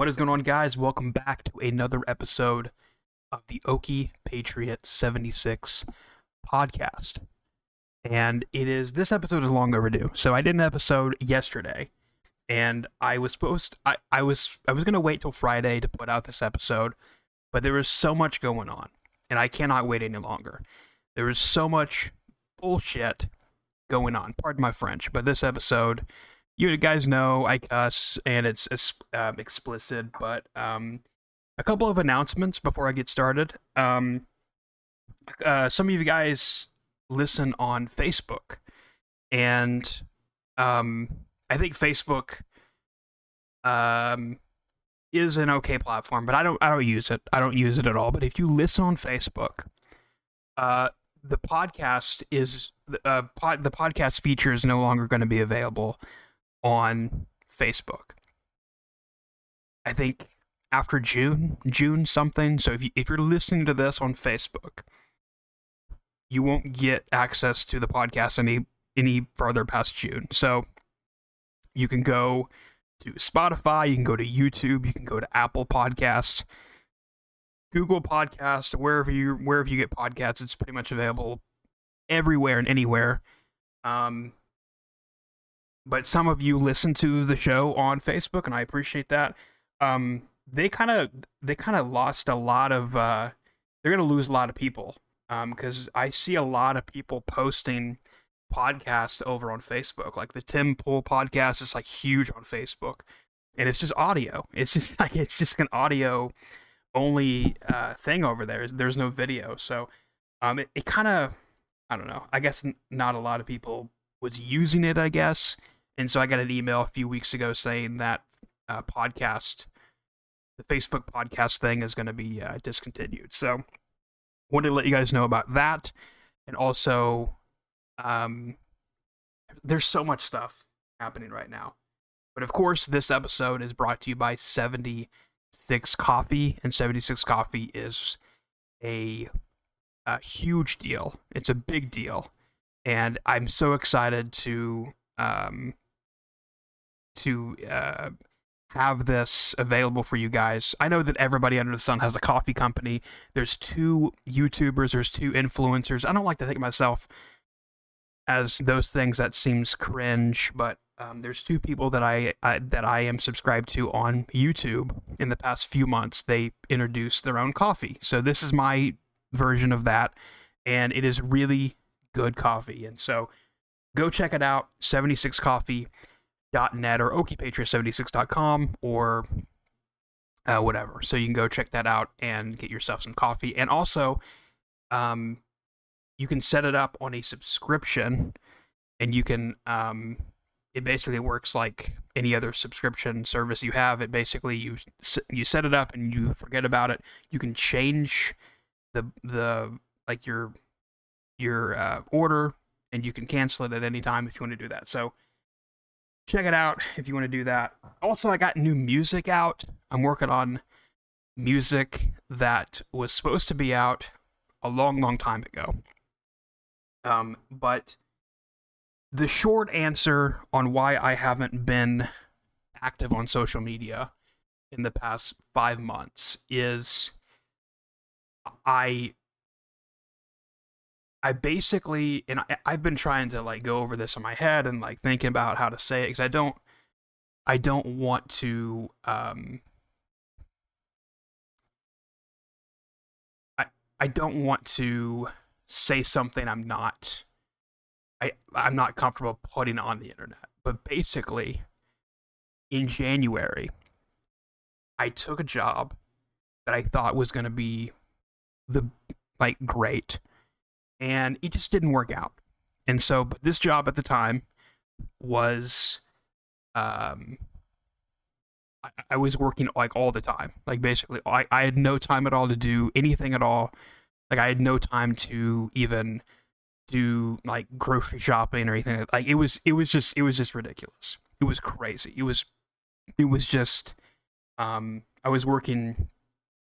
What is going on, guys? Welcome back to another episode of the Okie Patriot 76 podcast. And it is this episode is long overdue. So I did an episode yesterday, and I was supposed I, I was I was gonna wait till Friday to put out this episode, but there was so much going on, and I cannot wait any longer. There is so much bullshit going on. Pardon my French, but this episode you guys know I cuss and it's, um, explicit, but um, a couple of announcements before I get started. Um, uh, some of you guys listen on Facebook, and um, I think Facebook um, is an okay platform, but I don't I don't use it. I don't use it at all. But if you listen on Facebook, uh, the podcast is uh, pod, the podcast feature is no longer going to be available on Facebook. I think after June, June something. So if you, if you're listening to this on Facebook, you won't get access to the podcast any any further past June. So you can go to Spotify, you can go to YouTube, you can go to Apple Podcasts, Google Podcast, wherever you wherever you get podcasts. It's pretty much available everywhere and anywhere. Um, but some of you listen to the show on Facebook, and I appreciate that. Um, they kind of they kind of lost a lot of. Uh, they're gonna lose a lot of people because um, I see a lot of people posting podcasts over on Facebook. Like the Tim Pool podcast is like huge on Facebook, and it's just audio. It's just like it's just an audio only uh, thing over there. There's no video, so um, it, it kind of I don't know. I guess not a lot of people was using it, I guess. And so I got an email a few weeks ago saying that uh, podcast, the Facebook podcast thing is going to be uh, discontinued. So wanted to let you guys know about that. And also, um, there's so much stuff happening right now. But of course, this episode is brought to you by 76 Coffee, and 76 Coffee is a, a huge deal. It's a big deal and I'm so excited to um, to uh, have this available for you guys. I know that everybody under the sun has a coffee company. There's two YouTubers, there's two influencers. I don't like to think of myself as those things that seems cringe, but um, there's two people that I, I, that I am subscribed to on YouTube. In the past few months, they introduced their own coffee. So this is my version of that, and it is really good coffee. And so go check it out 76coffee.net or okiepatriot76.com or uh, whatever. So you can go check that out and get yourself some coffee. And also, um, you can set it up on a subscription and you can, um, it basically works like any other subscription service you have. It basically, you, you set it up and you forget about it. You can change the, the, like your your uh, order and you can cancel it at any time if you want to do that. So check it out if you want to do that. Also, I got new music out. I'm working on music that was supposed to be out a long, long time ago. Um, but the short answer on why I haven't been active on social media in the past five months is I I basically, and I, I've been trying to like go over this in my head and like thinking about how to say it because I don't, I don't want to, um, I, I don't want to say something I'm not, I, I'm not comfortable putting on the internet. But basically, in January, I took a job that I thought was going to be the like great and it just didn't work out. And so, this job at the time was, um, I, I was working like all the time. Like basically, I, I had no time at all to do anything at all. Like I had no time to even do like grocery shopping or anything. Like it was, it was just, it was just ridiculous. It was crazy. It was, it was just, um, I was working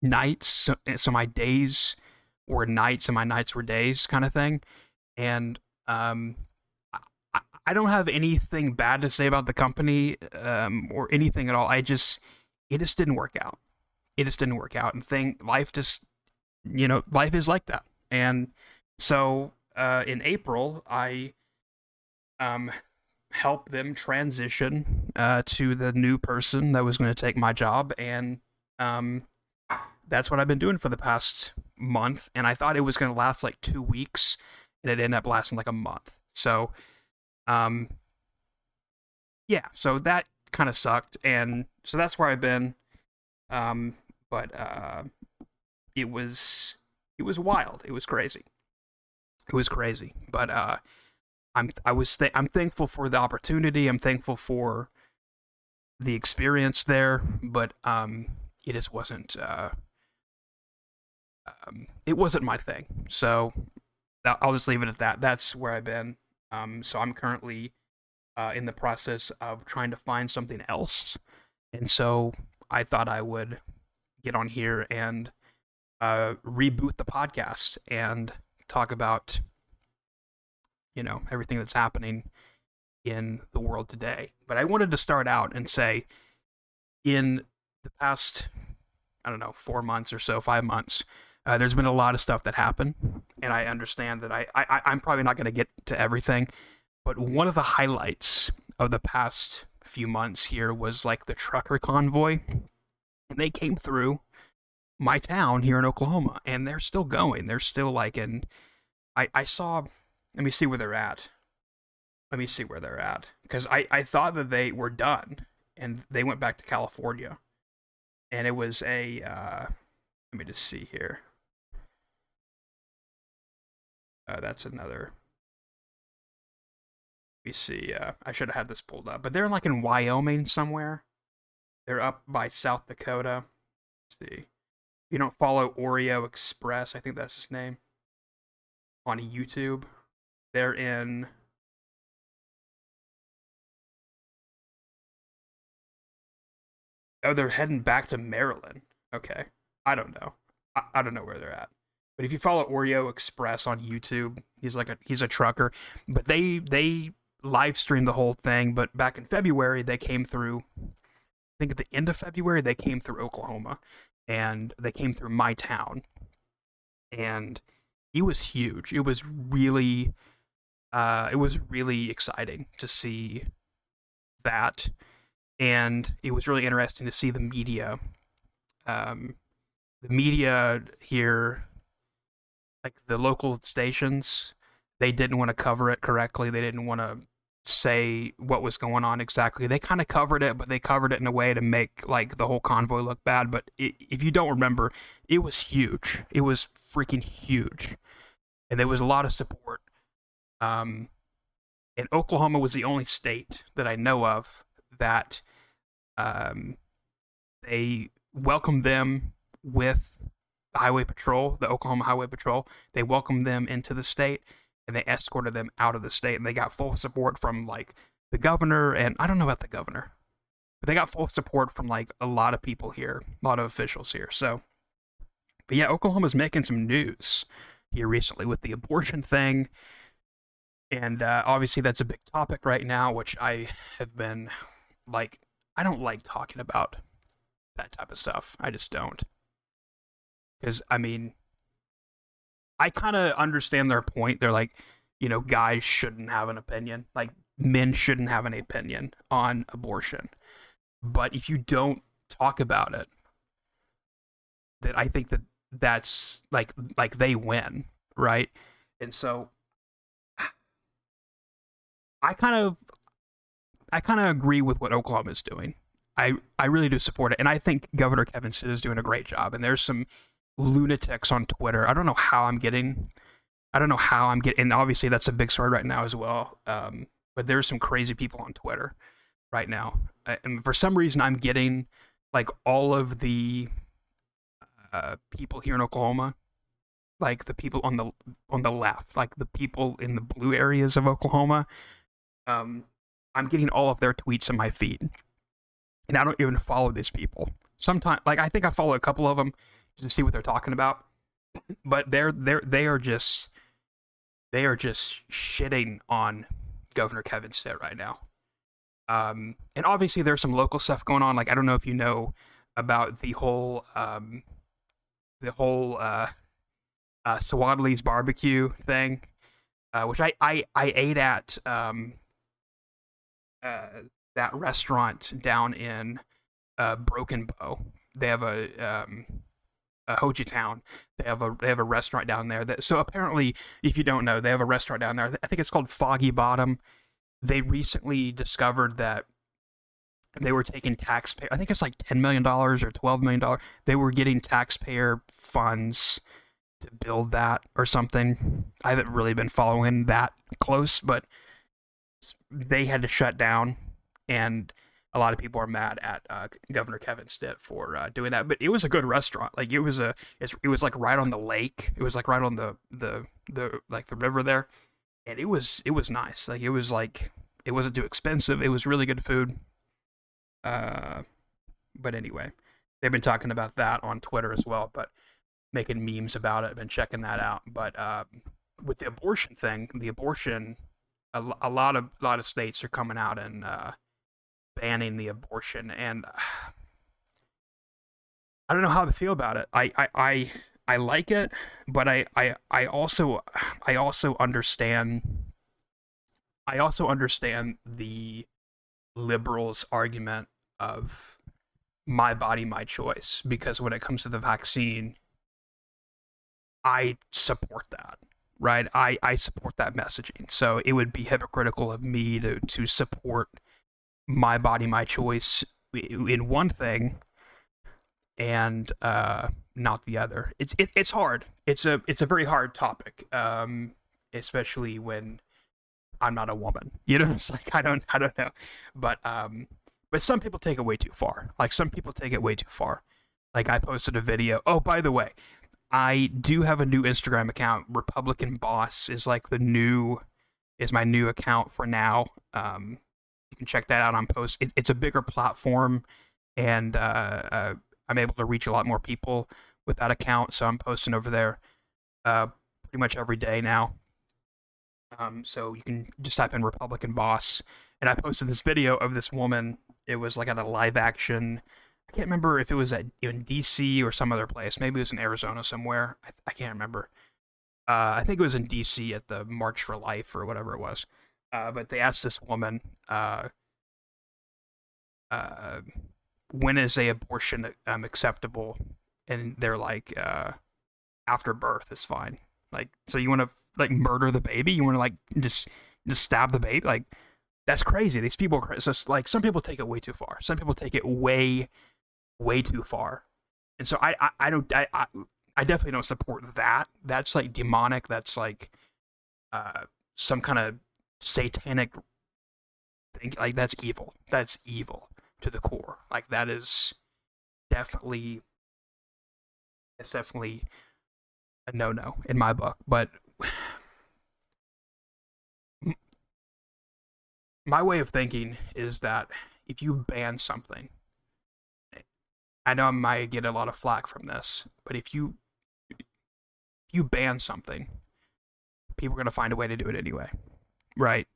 nights, so, so my days were nights and my nights were days kind of thing. And um, I, I don't have anything bad to say about the company um, or anything at all. I just it just didn't work out. It just didn't work out, and thing life just you know life is like that. And so uh, in April, I um help them transition uh, to the new person that was going to take my job, and um, that's what I've been doing for the past month. And I thought it was going to last like two weeks, and it ended up lasting like a month. So, um, yeah, so that kind of sucked, and so that's where I've been. Um, but uh, it was it was wild. It was crazy. It was crazy, but uh, I'm I was th- I'm thankful for the opportunity. I'm thankful for the experience there, but um, it just wasn't uh, um, it wasn't my thing. So I'll just leave it at that. That's where I've been. Um, so I'm currently uh, in the process of trying to find something else, and so I thought I would get on here and uh, reboot the podcast and talk about you know everything that's happening in the world today. But I wanted to start out and say, in the past, I don't know, four months or so, five months, uh, there's been a lot of stuff that happened, and I understand that I, I I'm probably not going to get to everything, but one of the highlights of the past few months here was like the trucker convoy, and they came through my town here in Oklahoma, and they're still going. They're still like in. I I saw let me see where they're at. Let me see where they're at. Because I, I thought that they were done and they went back to California. And it was a, uh, let me just see here. Uh, that's another. Me see. Uh, I should have had this pulled up. But they're like in Wyoming somewhere. They're up by South Dakota. Let's see. You don't follow Oreo Express, I think that's his name, on YouTube. They're in Oh, they're heading back to Maryland. Okay. I don't know. I, I don't know where they're at. But if you follow Oreo Express on YouTube, he's like a he's a trucker. But they they live streamed the whole thing. But back in February, they came through. I think at the end of February, they came through Oklahoma, and they came through my town, and it was huge. It was really uh, it was really exciting to see that, and it was really interesting to see the media. Um, the media here, like the local stations, they didn't want to cover it correctly. They didn't want to say what was going on exactly. They kind of covered it, but they covered it in a way to make like the whole convoy look bad. But it, if you don't remember, it was huge. It was freaking huge, and there was a lot of support um, and Oklahoma was the only state that I know of that um, they welcomed them with the Highway Patrol, the Oklahoma Highway Patrol. They welcomed them into the state and they escorted them out of the state. And they got full support from like the governor and I don't know about the governor, but they got full support from like a lot of people here, a lot of officials here. So, but yeah, Oklahoma's making some news here recently with the abortion thing and uh, obviously that's a big topic right now, which I have been like, I don't like talking about that type of stuff. I just don't. Because, I mean, I kind of understand their point. They're like, you know, guys shouldn't have an opinion. Like, men shouldn't have an opinion on abortion. But if you don't talk about it, that I think that that's like like they win, right? And so I kind of I kind of agree with what Oklahoma is doing. I, I really do support it. And I think Governor Kevin Stitt is doing a great job. And there's some lunatics on Twitter. I don't know how I'm getting, I don't know how I'm getting, and obviously that's a big story right now as well. Um, but there's some crazy people on Twitter right now. And for some reason, I'm getting like all of the uh, people here in Oklahoma, like the people on the on the left, like the people in the blue areas of Oklahoma, um, I'm getting all of their tweets in my feed, and I don't even follow these people. Sometimes, like I think I follow a couple of them to see what they're talking about, but they're they're they are just they are just shitting on Governor Kevin Stitt right now. Um, and obviously there's some local stuff going on. Like I don't know if you know about the whole um, the whole uh, uh, Swadley's barbecue thing, uh, which I, I, I ate at um, uh, that restaurant down in uh, Broken Bow. They have a um, uh, Town. They have a they have a restaurant down there. That so apparently, if you don't know, they have a restaurant down there. I think it's called Foggy Bottom. They recently discovered that they were taking taxpayer. I think it's like ten million dollars or twelve million dollars. They were getting taxpayer funds to build that or something. I haven't really been following that close, but they had to shut down, and a lot of people are mad at uh, Governor Kevin Stitt for uh, doing that. But it was a good restaurant. Like it was a, it was like right on the lake. It was like right on the the the like the river there, and it was it was nice. Like it was like it wasn't too expensive. It was really good food. Uh, but anyway, they've been talking about that on Twitter as well. But making memes about it. I've been checking that out. But uh, with the abortion thing, the abortion, a, a, lot of a lot of states are coming out and uh, banning the abortion, and uh, I don't know how to feel about it. I I. I I like it, but I, I I also I also understand I also understand the liberals argument of my body my choice because when it comes to the vaccine I support that, right? I, I support that messaging. So it would be hypocritical of me to, to support my body, my choice in one thing and uh, not the other. It's it, it's hard. It's a it's a very hard topic, um, especially when I'm not a woman. You know, it's like I don't I don't know, but um, but some people take it way too far. Like some people take it way too far. Like I posted a video. Oh, by the way, I do have a new Instagram account. Republican Boss is like the new is my new account for now. Um, you can check that out on post. It, it's a bigger platform, and uh, uh, I'm able to reach a lot more people with that account. So I'm posting over there uh, pretty much every day now. Um, so you can just type in Republican Boss, and I posted this video of this woman. It was like at a live action I can't remember if it was at in D.C. or some other place. Maybe it was in Arizona somewhere. I, I can't remember. Uh, I think it was in D.C. at the March for Life or whatever it was. Uh, but they asked this woman, uh, uh when is a abortion um, acceptable? And they're like, uh, after birth is fine. Like, so you want to like murder the baby? You want to like just just stab the baby? Like, that's crazy. These people, so like some people take it way too far. Some people take it way way too far. And so I, I, I don't, I, I, I definitely don't support that. That's like demonic. That's like, uh, some kind of satanic thing. Like that's evil. That's evil to the core. Like that is definitely, it's definitely a no-no in my book. But my way of thinking is that if you ban something I know I might get a lot of flack from this, but if you if you ban something, people are to find a way to do it anyway, right?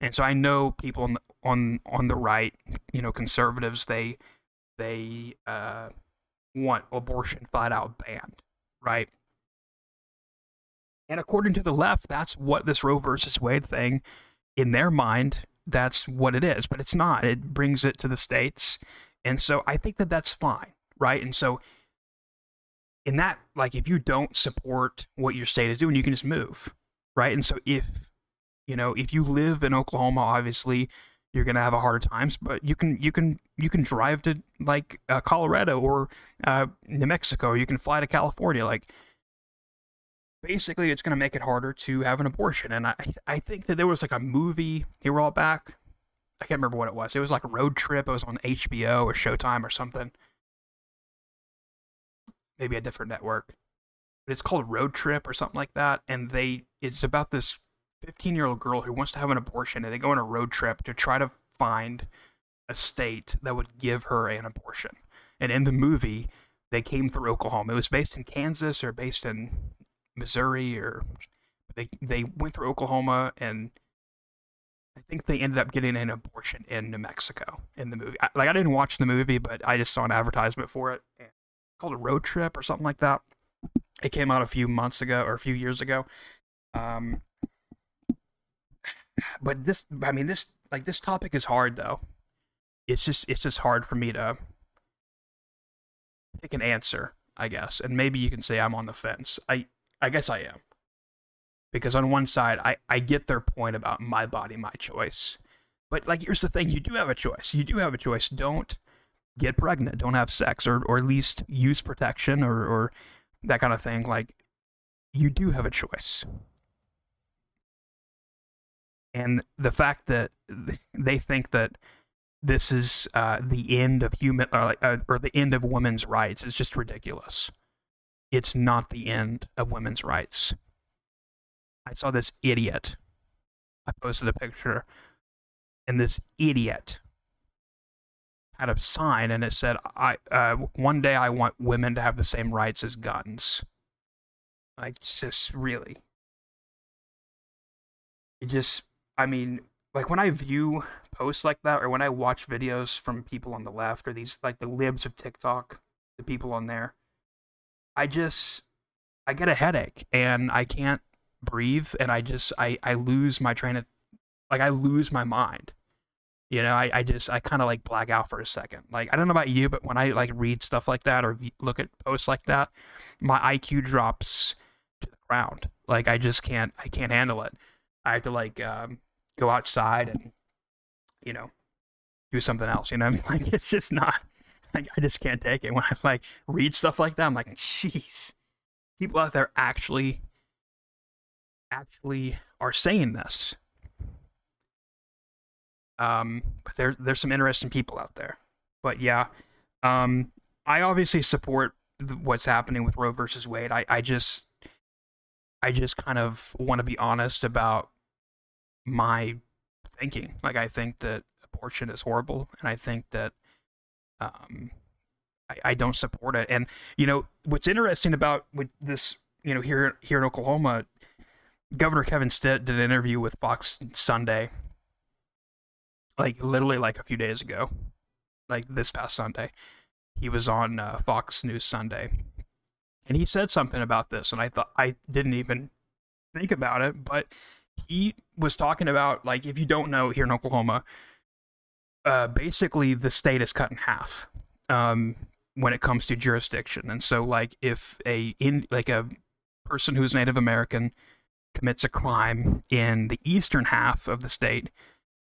And so I know people on the, on on the right, you know, conservatives, they they uh, want abortion flat out banned, right? And according to the left, that's what this Roe versus Wade thing, in their mind, that's what it is. But it's not. It brings it to the states and so I think that that's fine, right? And so in that, like, if you don't support what your state is doing, you can just move, right? And so if, you know, if you live in Oklahoma, obviously you're gonna have a harder times, but you can you can you can drive to like uh, Colorado or uh, New Mexico, you can fly to California. Like, basically, it's gonna make it harder to have an abortion. And I I think that there was like a movie a while back I can't remember what it was. It was like a road trip. It was on HBO or Showtime or something. Maybe a different network. But it's called Road Trip or something like that. And they it's about this 15 year old girl who wants to have an abortion and they go on a road trip to try to find a state that would give her an abortion. And in the movie, they came through Oklahoma. It was based in Kansas or based in Missouri or they they went through Oklahoma and I think they ended up getting an abortion in New Mexico in the movie. I, like I didn't watch the movie, but I just saw an advertisement for it called a road trip or something like that. It came out a few months ago or a few years ago. Um, but this, I mean, this like this topic is hard though. It's just it's just hard for me to pick an answer, I guess. And maybe you can say I'm on the fence. I I guess I am. Because on one side, I, I get their point about my body, my choice. But like here's the thing, you do have a choice. You do have a choice. Don't get pregnant, don't have sex, or or at least use protection or, or that kind of thing. Like you do have a choice. And the fact that they think that this is uh, the end of human or, uh, or the end of women's rights is just ridiculous. It's not the end of women's rights. I saw this idiot. I posted a picture, and this idiot had a sign, and it said, "I uh, one day I want women to have the same rights as guns." Like, it's just really, it just. I mean, like when I view posts like that, or when I watch videos from people on the left, or these like the libs of TikTok, the people on there, I just I get a headache and I can't breathe and I just I I lose my train of like I lose my mind. You know, I, I just I kind of like black out for a second. Like I don't know about you, but when I like read stuff like that or look at posts like that, my IQ drops to the ground. Like I just can't I can't handle it. I have to like um, go outside and you know do something else. You know, I'm like it's just not like I just can't take it when I like read stuff like that. I'm like, jeez, people out there actually actually are saying this. Um, but there there's some interesting people out there. But yeah, um, I obviously support what's happening with Roe versus Wade. I I just I just kind of want to be honest about my thinking. Like I think that abortion is horrible, and I think that um, I, I don't support it. And you know what's interesting about with this, you know, here here in Oklahoma, Governor Kevin Stitt did an interview with Fox Sunday, like literally like a few days ago, like this past Sunday. He was on uh, Fox News Sunday, and he said something about this, and I thought I didn't even think about it, but he was talking about like if you don't know here in Oklahoma, uh, basically the state is cut in half um, when it comes to jurisdiction, and so like if a in like a person who's Native American commits a crime in the eastern half of the state,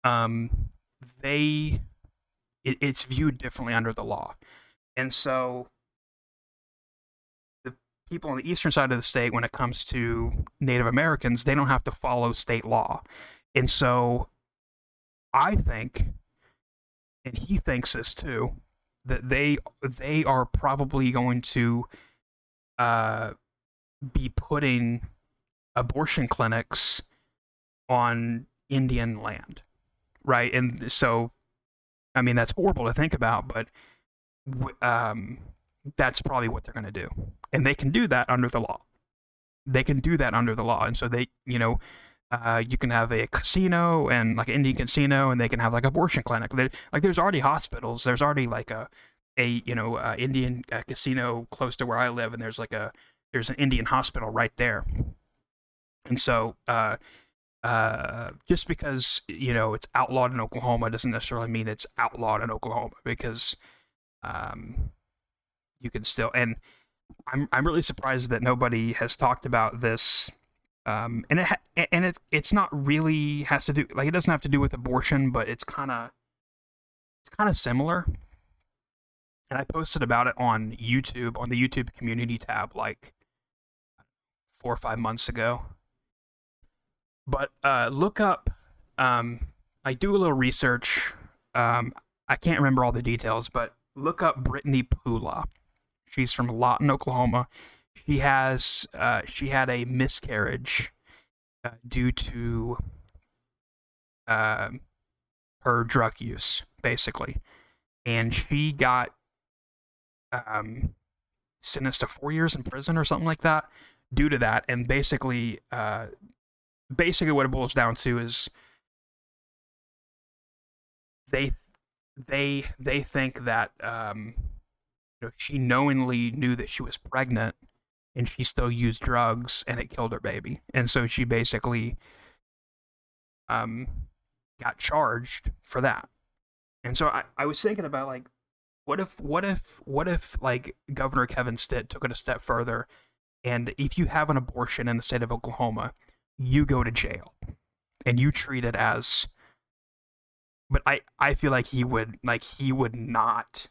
um, they it, it's viewed differently under the law, and so people on the eastern side of the state, when it comes to Native Americans, they don't have to follow state law, and so I think, and he thinks this too, that they they are probably going to uh, be putting abortion clinics on Indian land, right? And so, I mean, that's horrible to think about, but um, that's probably what they're going to do, and they can do that under the law. They can do that under the law, and so they, you know, uh, you can have a casino and like an Indian casino, and they can have like abortion clinic. They, like, there's already hospitals. There's already like a a you know uh, Indian uh, casino close to where I live, and there's like a there's an Indian hospital right there. And so, uh, uh, just because you know it's outlawed in Oklahoma doesn't necessarily mean it's outlawed in Oklahoma because um, you can still. And I'm I'm really surprised that nobody has talked about this. Um, and it ha- and it it's not really has to do like it doesn't have to do with abortion, but it's kind of it's kind of similar. And I posted about it on YouTube on the YouTube community tab like four or five months ago but uh, look up. Um, I do a little research. Um, I can't remember all the details, but look up Brittney Poolaw. She's from Lawton, Oklahoma. She has uh, she had a miscarriage uh, due to uh, her drug use, basically, and she got um, sentenced to four years in prison or something like that due to that. And basically, uh, basically what it boils down to is they they they think that um, know she knowingly knew that she was pregnant and she still used drugs and it killed her baby. And so she basically um got charged for that. And so I, I was thinking about like what if what if what if like governor kevin stitt took it a step further and if you have an abortion in the state of oklahoma you go to jail and you treat it as but i i feel like he would like he would not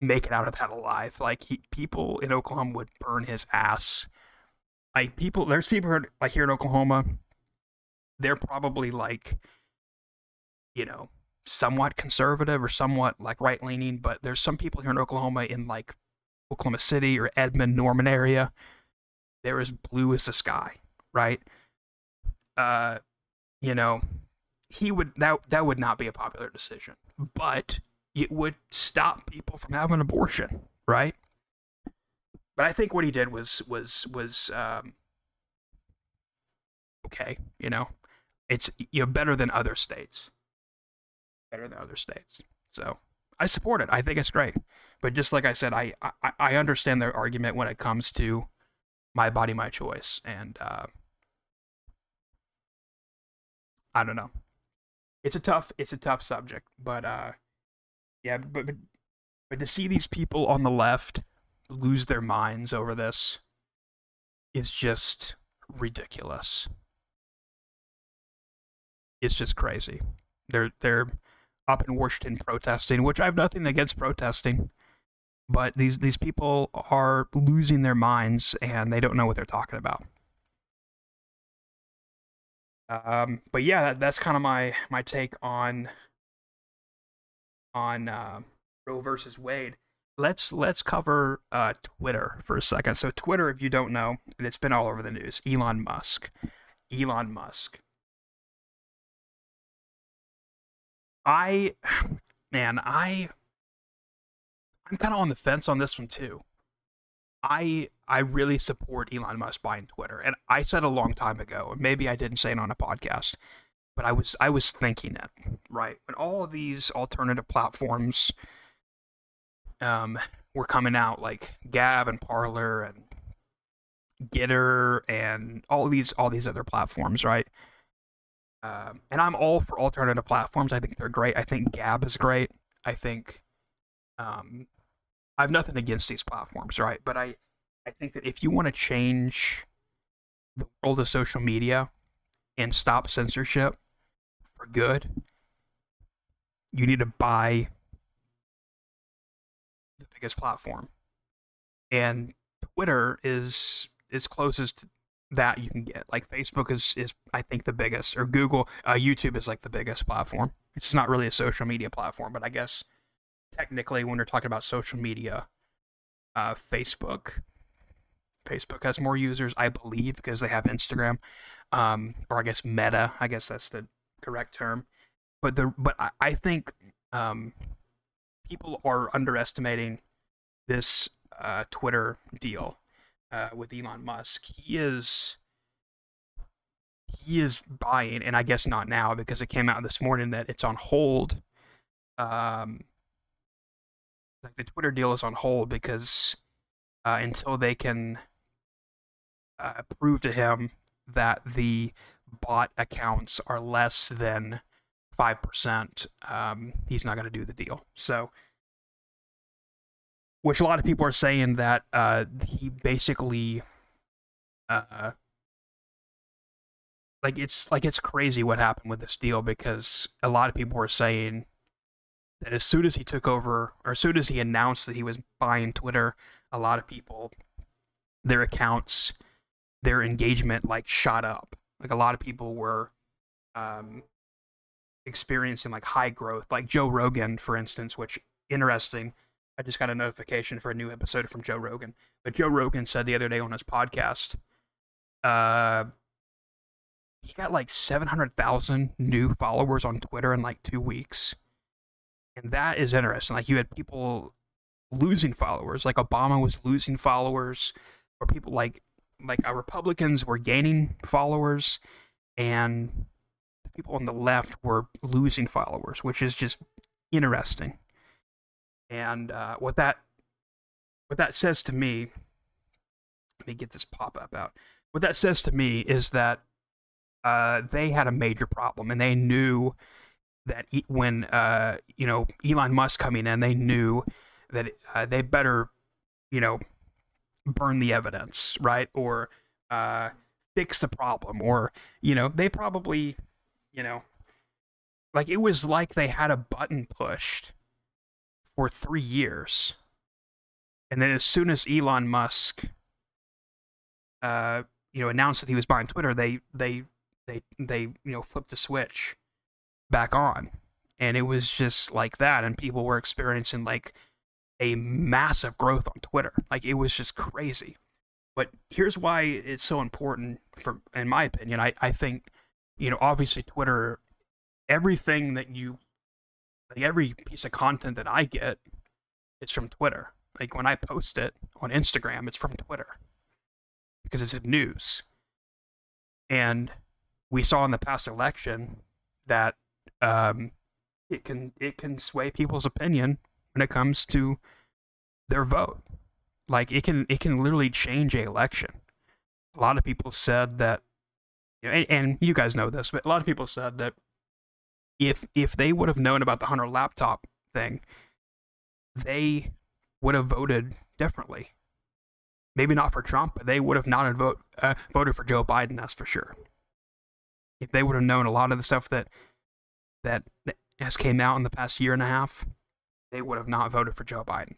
make it out of that alive. Like he, people in oklahoma would burn his ass. Like people there's people like here in oklahoma they're probably like you know somewhat conservative or somewhat like right leaning but there's some people here in oklahoma in like oklahoma city or edmond norman area they're as blue as the sky right? Uh you know, he would that that would not be a popular decision, but it would stop people from having an abortion, right? But I think what he did was was was um, okay. You know, it's you know better than other states, better than other states. So I support it. I think it's great. But just like I said, I I, I understand their argument when it comes to my body, my choice, and uh, I don't know. It's a tough it's a tough subject, but uh yeah, but but, but to see these people on the left lose their minds over this is just ridiculous. It's just crazy. They're they're up in Washington protesting, which I have nothing against protesting, but these these people are losing their minds and they don't know what they're talking about. Um, but yeah, that's kind of my my take on on uh, Roe versus Wade. Let's let's cover uh, Twitter for a second. So Twitter, if you don't know, and it's been all over the news. Elon Musk, Elon Musk. I, man, I, I'm kind of on the fence on this one too. I I really support Elon Musk buying Twitter, and I said a long time ago, and maybe I didn't say it on a podcast, but I was I was thinking it right when all of these alternative platforms um were coming out, like Gab and Parler and Gettr and all these all these other platforms, right? Um, and I'm all for alternative platforms. I think they're great. I think Gab is great. I think um, I have nothing against these platforms, right? But I, I think that if you want to change the world of social media and stop censorship for good, you need to buy the biggest platform. And Twitter is is closest that you can get. Like Facebook is is I think the biggest, or Google, uh, YouTube is like the biggest platform. It's not really a social media platform, but I guess technically when we're talking about social media, uh, Facebook. Facebook has more users, I believe, because they have Instagram, um, or I guess Meta. I guess that's the correct term. But the but I, I think um, people are underestimating this uh, Twitter deal uh, with Elon Musk. He is he is buying, and I guess not now because it came out this morning that it's on hold. Um, like the Twitter deal is on hold because uh, until they can uh, prove to him that the bot accounts are less than five percent, um, he's not going to do the deal. So, which a lot of people are saying that uh, he basically, uh, like it's like it's crazy what happened with this deal because a lot of people were saying that as soon as he took over, or as soon as he announced that he was buying Twitter, a lot of people, their accounts, their engagement like shot up. Like a lot of people were um, experiencing like high growth, like Joe Rogan, for instance, which interesting. I just got a notification for a new episode from Joe Rogan. But Joe Rogan said the other day on his podcast, uh, he got like 700,000 new followers on Twitter in like two weeks and that is interesting. Like you had people losing followers, like Obama was losing followers, or people like like our Republicans were gaining followers, and the people on the left were losing followers, which is just interesting. And uh, what that what that says to me, let me get this pop up out. What that says to me is that uh, they had a major problem, and they knew that e- when uh, you know Elon Musk coming in, they knew that uh, they better you know burn the evidence, right, or uh, fix the problem, or you know they probably you know like it was like they had a button pushed for three years, and then as soon as Elon Musk uh, you know announced that he was buying Twitter, they they they they you know flipped the switch back on. And it was just like that. And people were experiencing like a massive growth on twitter. Like it was just crazy. But here's why it's so important for in my opinion i, I think you know obviously twitter everything that you like every piece of content that i get it's from twitter. Like when i post it on instagram it's from twitter because it's news. And we saw in the past election that um, it can it can sway people's opinion when it comes to their vote. Like it can it can literally change a election. A lot of people said that, you know, and, and you guys know this, but a lot of people said that if if they would have known about the Hunter laptop thing, they would have voted differently. Maybe not for Trump, but they would have not vote, uh, voted for Joe Biden. That's for sure. If they would have known a lot of the stuff that that has came out in the past year and a half, they would have not voted for Joe Biden.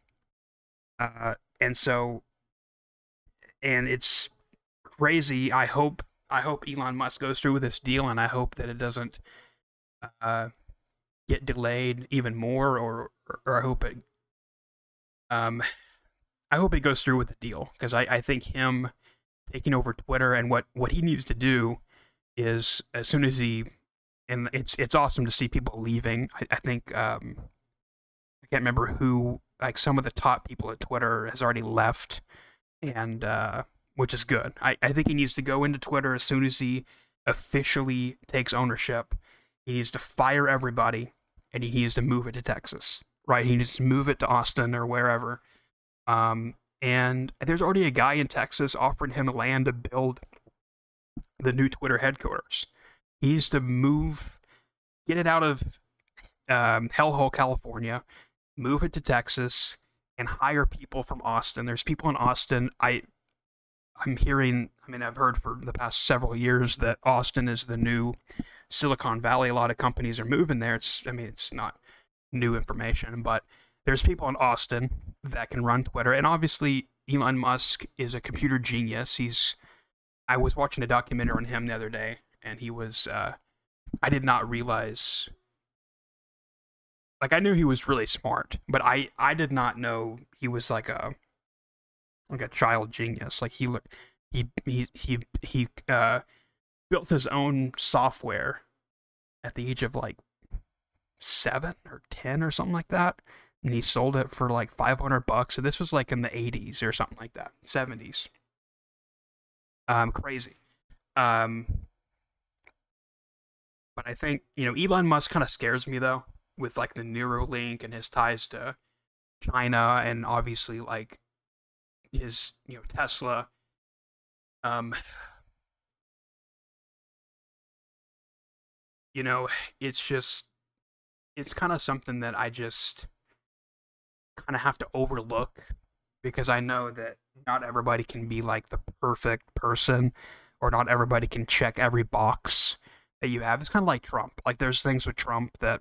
Uh, and so, and it's crazy. I hope I hope Elon Musk goes through with this deal, and I hope that it doesn't uh, get delayed even more, or or I hope it um I hope it goes through with the deal because I, I think him taking over Twitter and what what he needs to do is as soon as he and it's it's awesome to see people leaving. I, I think um, can't remember who like some of the top people at Twitter has already left, and uh, which is good. I, I think he needs to go into Twitter as soon as he officially takes ownership. He needs to fire everybody, and he needs to move it to Texas. Right? He needs to move it to Austin or wherever. Um, and there's already a guy in Texas offering him land to build the new Twitter headquarters. He needs to move, get it out of um, Hellhole, California, move it to Texas, and hire people from Austin. There's people in Austin. I, I'm hearing. I mean, I've heard for the past several years that Austin is the new Silicon Valley. A lot of companies are moving there. It's. I mean, it's not new information, but there's people in Austin that can run Twitter, and obviously Elon Musk is a computer genius. He's. I was watching a documentary on him the other day, and he was uh, I did not realize like I knew he was really smart, but I I did not know he was like a like a child genius. Like he he he he he uh, built his own software at the age of like seven or ten or something like that, and he sold it for like five hundred bucks. So this was like in the eighties or something like that, seventies. Um, crazy. Um, but I think, you know, Elon Musk kind of scares me though, with like the Neuralink and his ties to China and obviously like his, you know, Tesla. Um, you know, it's just, it's kind of something that I just kind of have to overlook because I know that not everybody can be like the perfect person or not everybody can check every box that you have. It's kind of like Trump. Like there's things with Trump that that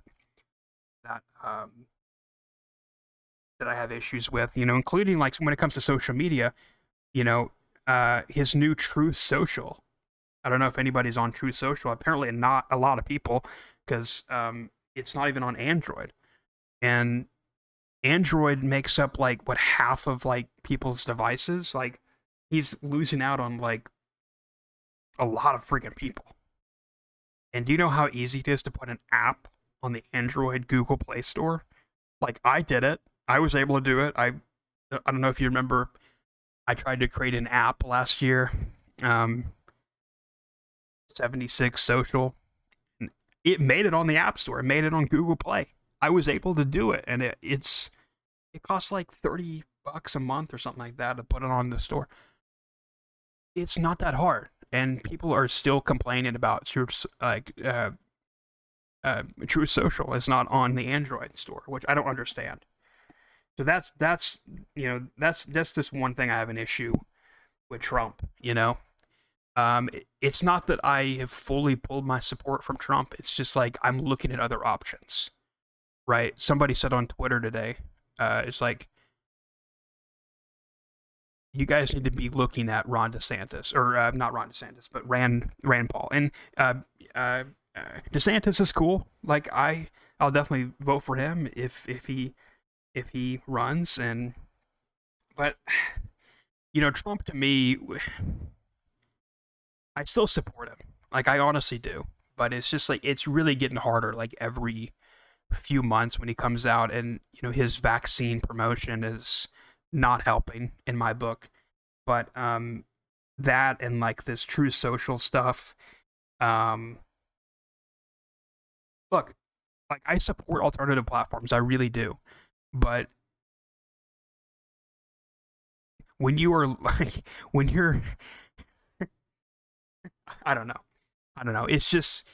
um, that I have issues with. You know, including like when it comes to social media. You know, uh, his new Truth Social. I don't know if anybody's on Truth Social. Apparently, not a lot of people because um, it's not even on Android, and Android makes up like what half of like people's devices. Like he's losing out on like a lot of freaking people. And do you know how easy it is to put an app on the Android Google Play Store? Like I did it. I was able to do it. I I don't know if you remember I tried to create an app last year. Um 76 social. it made it on the App Store, it made it on Google Play. I was able to do it, and it, it's it costs like thirty bucks a month or something like that to put it on the store. It's not that hard, and people are still complaining about like uh, uh, Truth Social is not on the Android store, which I don't understand. So that's that's you know that's that's just one thing I have an issue with Trump. You know, um, it's not that I have fully pulled my support from Trump. It's just like I'm looking at other options. Right? Somebody said on Twitter today, uh, it's like you guys need to be looking at Ron DeSantis, or uh, not Ron DeSantis, but Rand Rand Paul. And uh, uh, DeSantis is cool. Like I, I'll definitely vote for him if if he if he runs. And but you know, Trump to me, I still support him. Like I honestly do. But it's just like it's really getting harder. Like every few months when he comes out, and you know his vaccine promotion is not helping in my book. But um, that and like this Truth Social stuff. Um, look, like I support alternative platforms, I really do, but when you are like when you're, I don't know, I don't know. It's just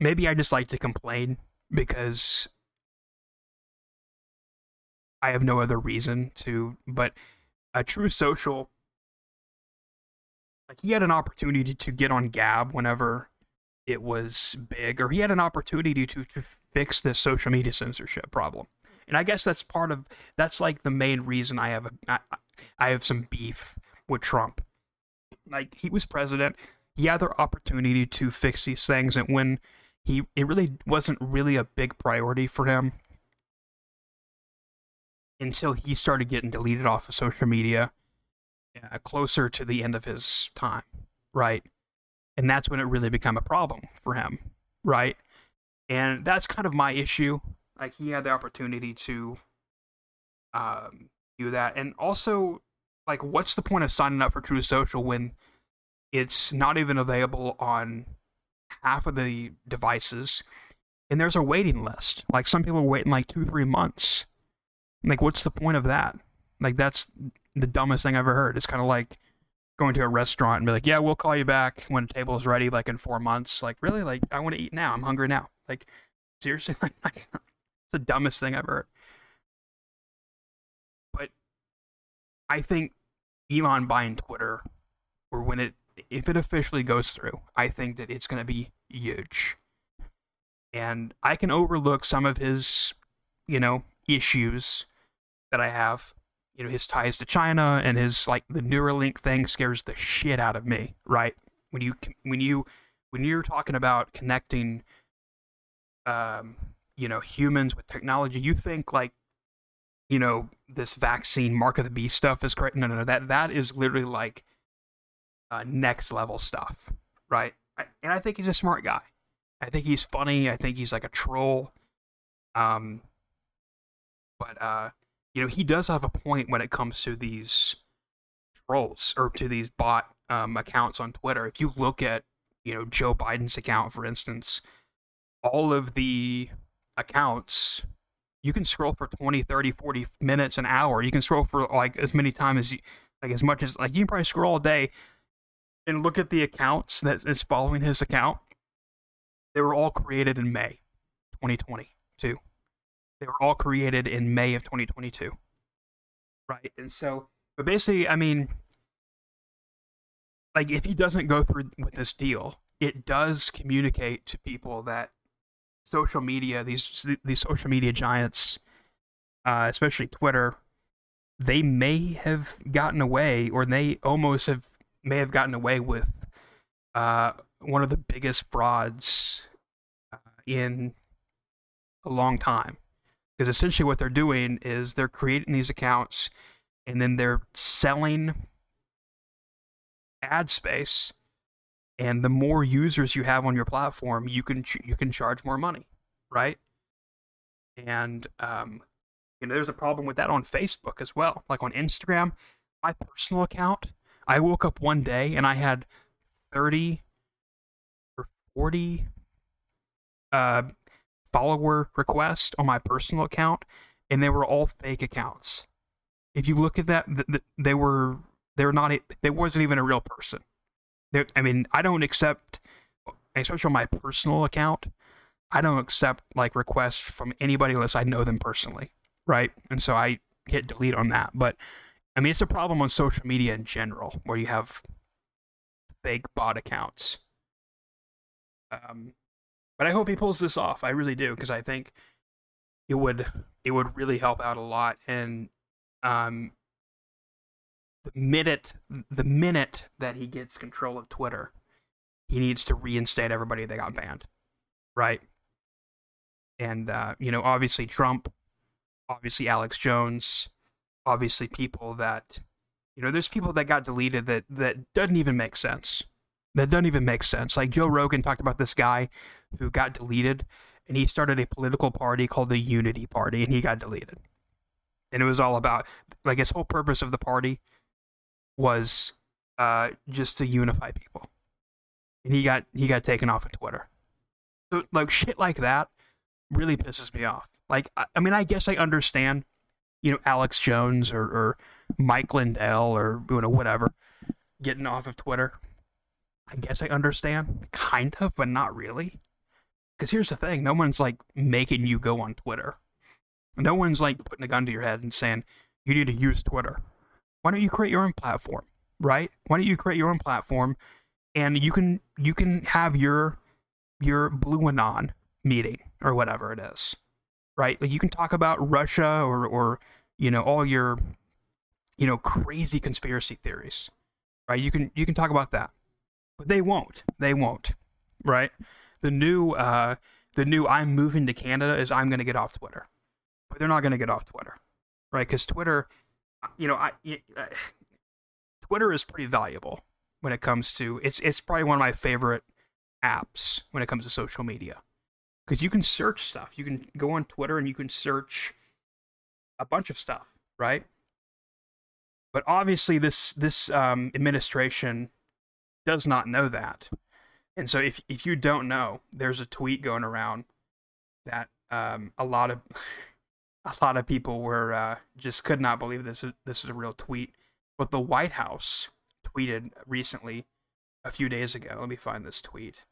maybe I just like to complain because I have no other reason to, but a Truth Social, like he had an opportunity to get on Gab whenever it was big, or he had an opportunity to, to fix this social media censorship problem. And I guess that's part of that's like the main reason I have a I, I have some beef with Trump. Like he was president, he had the opportunity to fix these things, and when he it really wasn't really a big priority for him until he started getting deleted off of social media uh, closer to the end of his time, right? And that's when it really became a problem for him, right? And that's kind of my issue. Like he had the opportunity to um, do that, and also, like, what's the point of signing up for Truth Social when it's not even available on half of the devices, and there's a waiting list. Like some people are waiting like two, three months like, what's the point of that? Like, that's the dumbest thing I've ever heard. It's kind of like going to a restaurant and be like, yeah, we'll call you back when the table is ready, like in four months. Like, really? Like, I want to eat now. I'm hungry now. Like, seriously? Like, it's the dumbest thing I've heard. But I think Elon buying Twitter, or when it, if it officially goes through, I think that it's going to be huge. And I can overlook some of his, you know, issues that I have. You know, his ties to China and his like the Neuralink thing scares the shit out of me, right? When you when you when you're talking about connecting um, you know, humans with technology, you think like you know, this vaccine mark of the beast stuff is great. No, no, no. That that is literally like uh, next level stuff, right? I, and I think he's a smart guy. I think he's funny. I think he's like a troll. Um, but uh, you know, he does have a point when it comes to these trolls or to these bot um, accounts on Twitter. If you look at, you know, Joe Biden's account, for instance, all of the accounts, you can scroll for 20, 30, 40 minutes, an hour. You can scroll for like as many times as you, like as much as, like, you can probably scroll all day and look at the accounts that is following his account. They were all created in May 2022. They were all created in May of 2022. Right. And so, but basically, I mean, like if he doesn't go through with this deal, it does communicate to people that social media, these these social media giants, uh, especially Twitter, they may have gotten away, or they almost have may have gotten away with uh, one of the biggest frauds uh, in a long time. Because essentially what they're doing is they're creating these accounts and then they're selling ad space and the more users you have on your platform you can you can charge more money right? And um, you know there's a problem with that on facebook as well. Like on instagram my personal account i woke up one day and i had 30 or 40 uh, follower requests on my personal account, and they were all fake accounts. If you look at that, th- th- they were they're not a, they wasn't even a real person. They're, I mean, I don't accept, especially on my personal account, I don't accept like requests from anybody unless I know them personally, right? And so I hit delete on that. But I mean, it's a problem on social media in general where you have fake bot accounts. Um, but I hope he pulls this off. I really do because I think it would it would really help out a lot. And um, the minute the minute that he gets control of Twitter, he needs to reinstate everybody that got banned, right? And uh, you know, obviously Trump, obviously Alex Jones, obviously people that you know, there's people that got deleted that that doesn't even make sense. That doesn't even make sense. Like Joe Rogan talked about this guy who got deleted, and he started a political party called the Unity Party, and he got deleted. And it was all about like his whole purpose of the party was uh, just to unify people, and he got he got taken off of Twitter. So like shit like that really pisses me off. Like I, I mean, I guess I understand, you know, Alex Jones or, or Mike Lindell or you know whatever getting off of Twitter. I guess I understand, kind of, but not really. Because here's the thing no one's like making you go on Twitter. No one's like putting a gun to your head and saying, you need to use Twitter. Why don't you create your own platform, right? Why don't you create your own platform and you can you can have your your blue anon meeting or whatever it is. Right? Like you can talk about Russia or or you know all your you know crazy conspiracy theories. Right? You can you can talk about that. But they won't. They won't. Right? the new uh, the new I'm moving to Canada is I'm going to get off Twitter, but they're not going to get off Twitter, right? Because Twitter, you know, I, uh, Twitter is pretty valuable when it comes to it's it's probably one of my favorite apps when it comes to social media because you can search stuff. You can go on Twitter and you can search a bunch of stuff, right? But obviously, this this um, administration does not know that. And so if if you don't know, there's a tweet going around that um, a lot of a lot of people were uh, just could not believe this is this is a real tweet. But the White House tweeted recently, a few days ago. Let me find this tweet.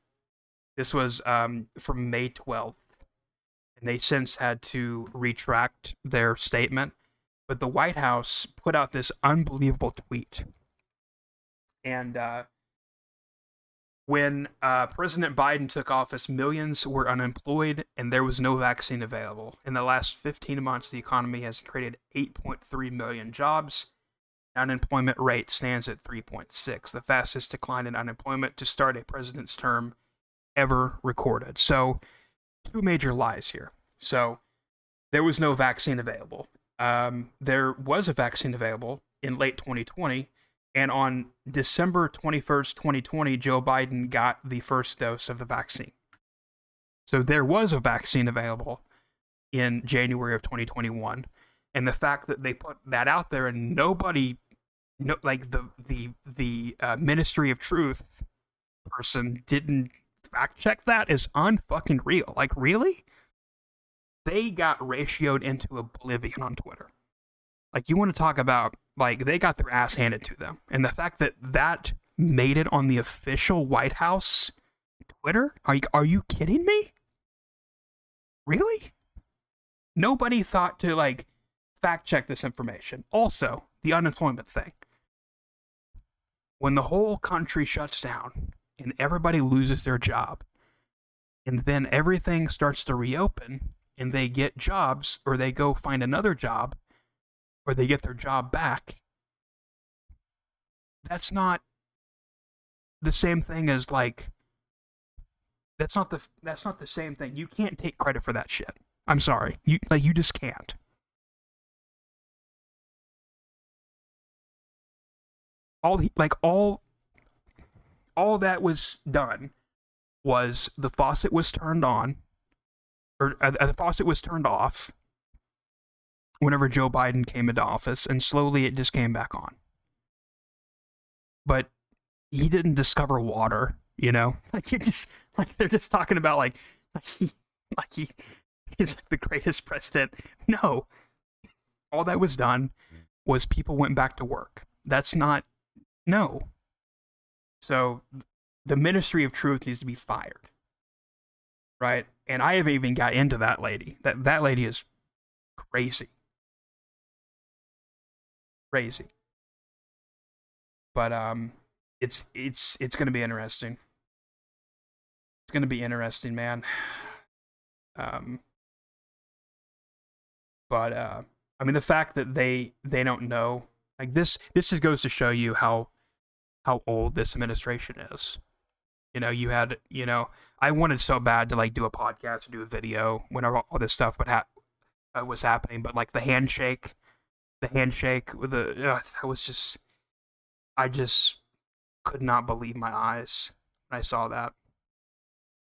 This was um, from May 12th, and they since had to retract their statement. But the White House put out this unbelievable tweet, and uh, when uh, President Biden took office, millions were unemployed and there was no vaccine available. In the last 15 months, the economy has created 8.3 million jobs. Unemployment rate stands at 3.6, the fastest decline in unemployment to start a president's term ever recorded. So, two major lies here. So, there was no vaccine available. Um, there was a vaccine available in late 2020 and on December 21st, 2020, Joe Biden got the first dose of the vaccine. So there was a vaccine available in January of 2021. And the fact that they put that out there and nobody, no, like the the the uh, Ministry of Truth person didn't fact check that is unfucking real. Like really, they got ratioed into oblivion on Twitter. Like you want to talk about like they got their ass handed to them, and the fact that that made it on the official White House Twitter? Are you are you kidding me? Really? Nobody thought to like fact check this information. Also, the unemployment thing. When the whole country shuts down and everybody loses their job, and then everything starts to reopen and they get jobs or they go find another job or they get their job back, that's not the same thing as like that's not the that's not the same thing. You can't take credit for that shit. I'm sorry. You like you just can't. All like all all that was done was the faucet was turned on or uh, the faucet was turned off whenever Joe Biden came into office, and slowly it just came back on. But he didn't discover water, you know? Like it just Like they're just talking about like like he like he is like the greatest president. No. All that was done was people went back to work. That's not no. So the ministry of truth needs to be fired. Right? And I have even got into that lady. That that lady is crazy. Crazy. But um it's it's it's going to be interesting. It's going to be interesting, man. Um but uh I mean the fact that they they don't know like this this just goes to show you how how old this administration is. You know, you had, you know, I wanted so bad to like do a podcast or do a video whenever all this stuff would ha- uh, was happening, but like the handshake, the handshake with the, uh, that was just, I just could not believe my eyes when I saw that.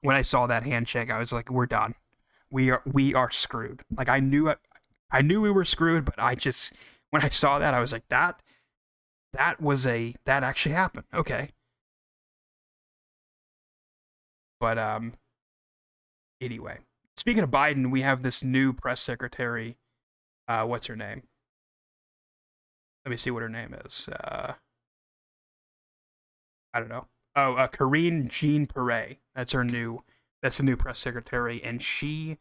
When I saw that handshake, I was like, we're done. We are, we are screwed. Like I knew I knew we were screwed, but I just, when I saw that, I was like, that, that was a, that actually happened. Okay. But um, anyway, speaking of Biden, we have this new press secretary. Uh, what's her name? Let me see what her name is. Uh, I don't know. Oh, uh, Karine Jean Pierre. That's her new. That's the new press secretary, and she.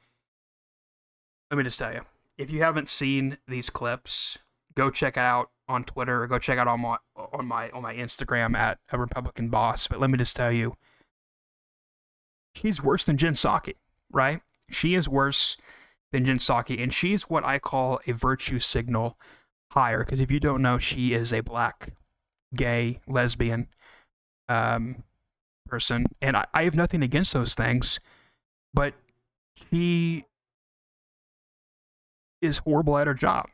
Let me just tell you, if you haven't seen these clips, go check out on Twitter or go check out on my on my on my Instagram at a Republican boss. But let me just tell you, she's worse than Jen Psaki, right? She is worse than Jen Psaki, and she's what I call a virtue signal hire. Because if you don't know, she is a black, gay, lesbian um, person, and I, I have nothing against those things, but she is horrible at her job,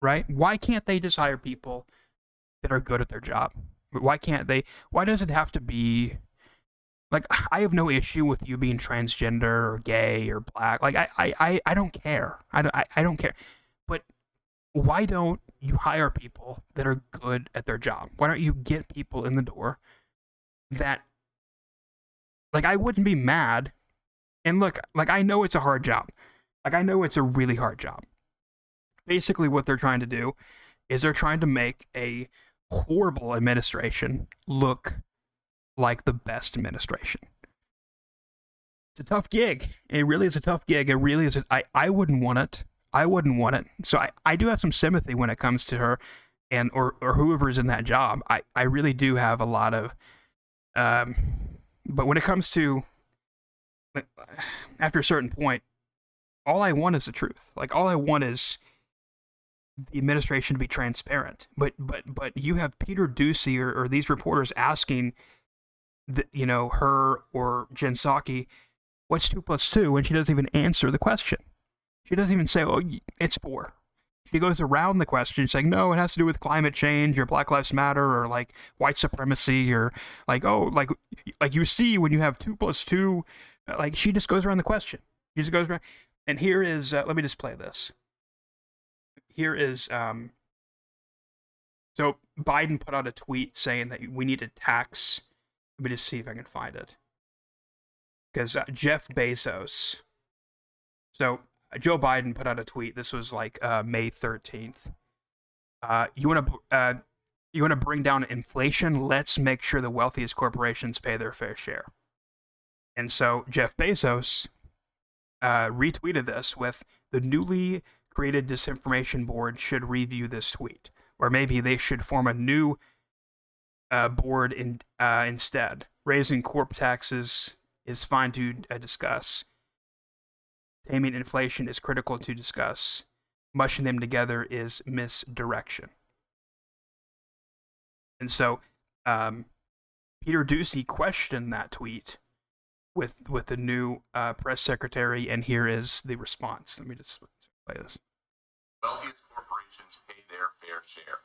right? Why can't they just hire people that are good at their job? Why can't they? Why does it have to be like I have no issue with you being transgender or gay or black. Like I, I, I don't care. I don't, I, I don't care. Why don't you hire people that are good at their job? Why don't you get people in the door that like I wouldn't be mad. And look, like I know it's a hard job. Like I know it's a really hard job. Basically what they're trying to do is they're trying to make a horrible administration look like the best administration. It's a tough gig. It really is a tough gig. It really is. A, I, I wouldn't want it. I wouldn't want it. So I, I do have some sympathy when it comes to her and or, or whoever is in that job. I, I really do have a lot of um but when it comes to after a certain point, all I want is the truth. Like all I want is the administration to be transparent. But but but you have Peter Doocy or, or these reporters asking the, you know, her or Jen Psaki, what's two plus two? And she doesn't even answer the question. She doesn't even say, oh, it's four. She goes around the question saying, no, it has to do with climate change or Black Lives Matter or like white supremacy or like, oh, like, like you see when you have two plus two, like she just goes around the question. She just goes around. And here is, uh, let me just play this. Here is, um, so Biden put out a tweet saying that we need to tax let me just see if I can find it. Because uh, Jeff Bezos. So uh, Joe Biden put out a tweet. This was like uh, May 13th. Uh, you want to uh, you want to bring down inflation? Let's make sure the wealthiest corporations pay their fair share. And so Jeff Bezos uh, retweeted this with the newly created disinformation board should review this tweet, or maybe they should form a new uh, board in, uh, instead. Raising corp taxes is fine to discuss. Taming inflation is critical to discuss. Mushing them together is misdirection. And so, um, Peter Doocy questioned that tweet with with the new uh, press secretary, and here is the response. Let me just play this. Wealthiest corporations pay their fair share.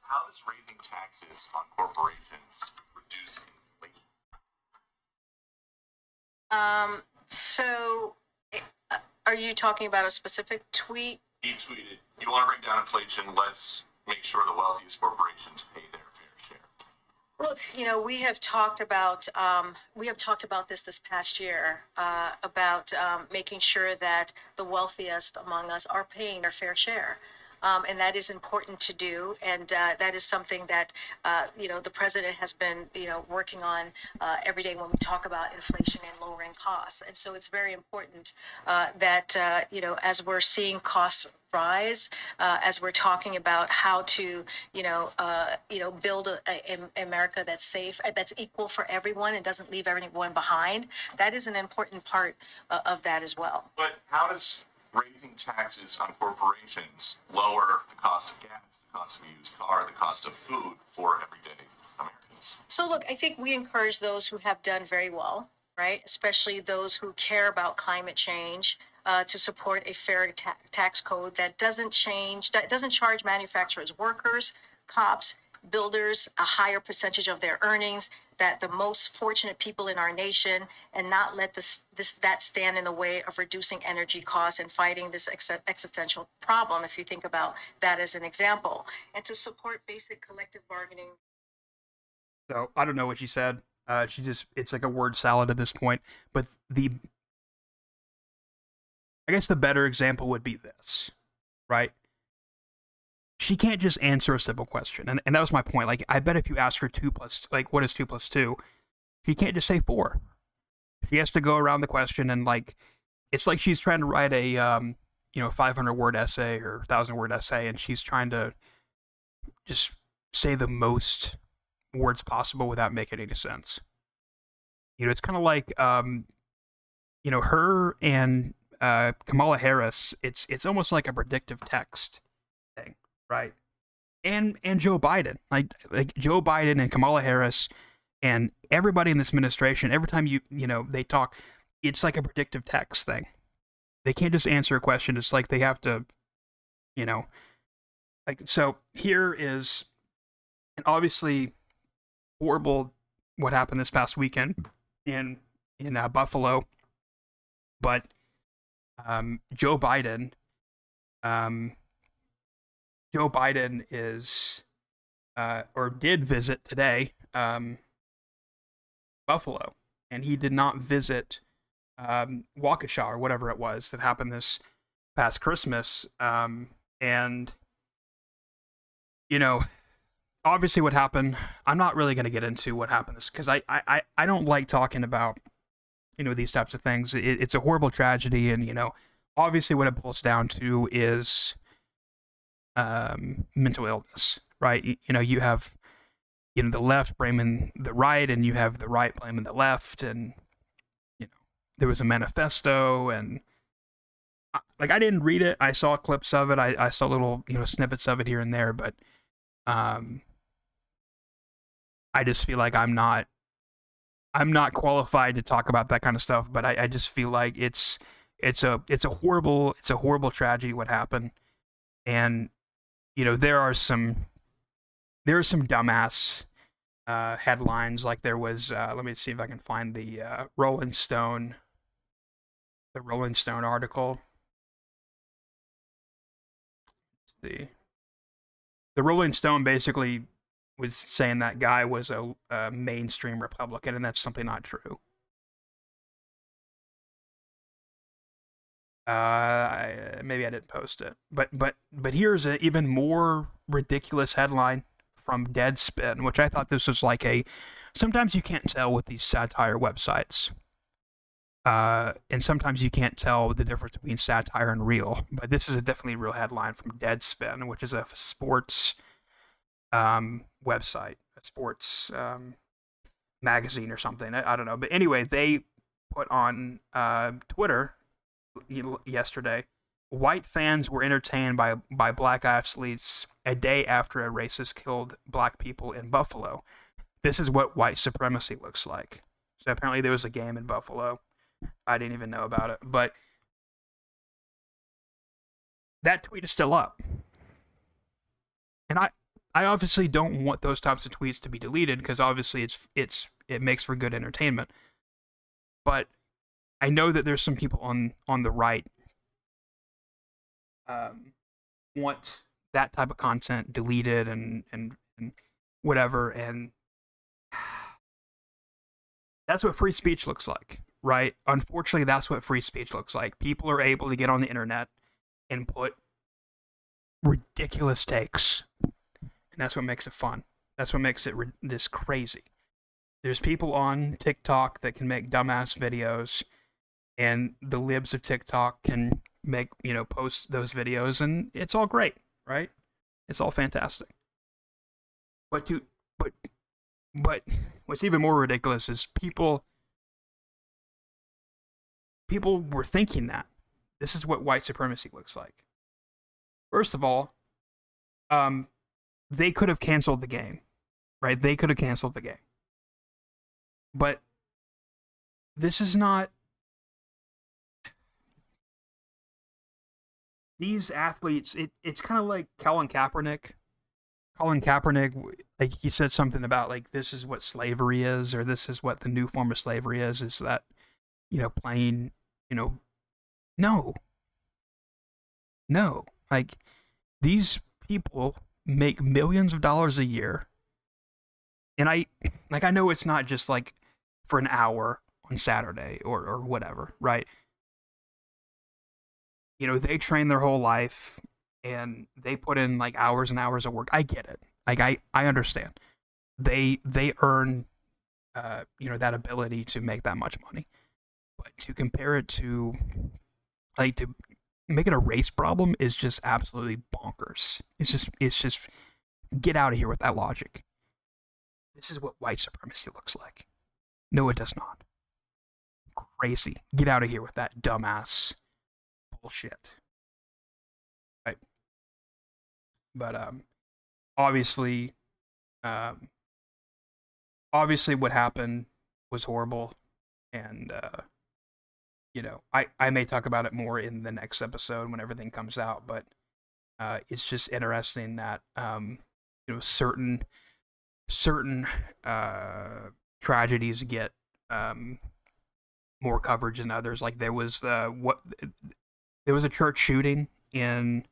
How does raising taxes on corporations reduce inflation? Um, so, are you talking about a specific tweet? He tweeted, "You want to bring down inflation? Let's make sure the wealthiest corporations pay their fair share." Look, you know, we have talked about um, we have talked about this this past year uh, about um, making sure that the wealthiest among us are paying their fair share. Um, and that is important to do, and uh, that is something that uh, you know the president has been you know working on uh, every day when we talk about inflation and lowering costs. And so it's very important uh, that uh, you know as we're seeing costs rise uh, as we're talking about how to, you know, uh, you know, build a, a, America that's safe, uh, that's equal for everyone, and doesn't leave everyone behind. That is an important part uh, of that as well. But how does raising taxes on corporations lower the cost of gas, the cost of a used car, the cost of food for everyday Americans? So, look, I think we encourage those who have done very well, right? Especially those who care about climate change. Uh, to support a fair ta- tax code that doesn't change, that doesn't charge manufacturers, workers, cops, builders a higher percentage of their earnings, that the most fortunate people in our nation, and not let this, this that stand in the way of reducing energy costs and fighting this ex- existential problem. If you think about that as an example, and to support basic collective bargaining. So I don't know what she said. Uh, she just it's like a word salad at this point. But the I guess the better example would be this, right? She can't just answer a simple question. And, and that was my point. Like, I bet if you ask her two plus, like, what is two plus two? She can't just say four. She has to go around the question and, like, it's like she's trying to write a, um, you know, 500 word essay or 1,000 word essay, and she's trying to just say the most words possible without making any sense. You know, it's kind of like, um, you know, her and uh, Kamala Harris, it's it's almost like a predictive text right? And and Joe Biden, like like Joe Biden and Kamala Harris, and everybody in this administration, every time you you know they talk, it's like a predictive text thing. They can't just answer a question. It's like they have to, you know, like so. Here is, and obviously, horrible what happened this past weekend in in uh, Buffalo, but um, Joe Biden, um, Joe Biden is uh, or did visit today um, Buffalo, and he did not visit um, Waukesha or whatever it was that happened this past Christmas. Um, and you know, obviously, what happened. I'm not really going to get into what happened because I, I I don't like talking about you know these types of things. It, it's a horrible tragedy, and you know, obviously, what it boils down to is um, mental illness, right? You, you know, you have you know the left blaming the right, and you have the right blaming the left, and you know there was a manifesto, and like I didn't read it. I saw clips of it. I, I saw little you know snippets of it here and there, but um, I just feel like I'm not I'm not qualified to talk about that kind of stuff, but I, I just feel like it's it's a it's a horrible it's a horrible tragedy what happened, and you know there are some there are some dumbass uh, headlines like there was. Uh, let me see if I can find the uh, Rolling Stone the Rolling Stone article. Let's see, the Rolling Stone basically was saying that guy was a, a mainstream Republican, and that's simply not true. Uh, I, maybe I didn't post it, but but but here's an even more ridiculous headline from Deadspin, which I thought this was like a. Sometimes you can't tell with these satire websites, uh, and sometimes you can't tell the difference between satire and real. But this is a definitely real headline from Deadspin, which is a sports um, website, a sports um, magazine or something. I, I, don't know. But anyway, they put on uh, Twitter yesterday white fans were entertained by, by black athletes a day after a racist killed black people in Buffalo. This is what white supremacy looks like. So apparently there was a game in Buffalo. I didn't even know about it. But that tweet is still up. And I, I obviously don't want those types of tweets to be deleted because obviously it's it's it makes for good entertainment. But I know that there's some people on on the right um, want that type of content deleted and and, and whatever and That's what free speech looks like, right? Unfortunately, that's what free speech looks like. People are able to get on the internet and put ridiculous takes, and that's what makes it fun. That's what makes it this crazy. There's people on TikTok that can make dumbass videos, and the libs of TikTok can make you know post those videos, and it's all great, right? It's all fantastic. But to but but what's even more ridiculous is people people were thinking that this is what white supremacy looks like. First of all, um, they could have canceled the game, right? They could have canceled the game. But this is not. These athletes, it, it's kind of like Colin Kaepernick. Colin Kaepernick, like he said something about like this is what slavery is, or this is what the new form of slavery is. Is that you know playing, you know, no, no, like these people make millions of dollars a year. And I like I know it's not just like for an hour on Saturday or or whatever, right? You know, they train their whole life and they put in like hours and hours of work. I get it. Like I I understand. They they earn uh you know that ability to make that much money. But to compare it to like to make it a race problem is just absolutely bonkers. It's just it's just get out of here with that logic. This is what white supremacy looks like. No, it does not. Crazy. Get out of here with that dumbass bullshit. Right. But um obviously um obviously what happened was horrible and uh you know, I, I may talk about it more in the next episode when everything comes out, but uh, it's just interesting that um, you know certain certain uh, tragedies get um, more coverage than others. Like there was uh, what there was a church shooting in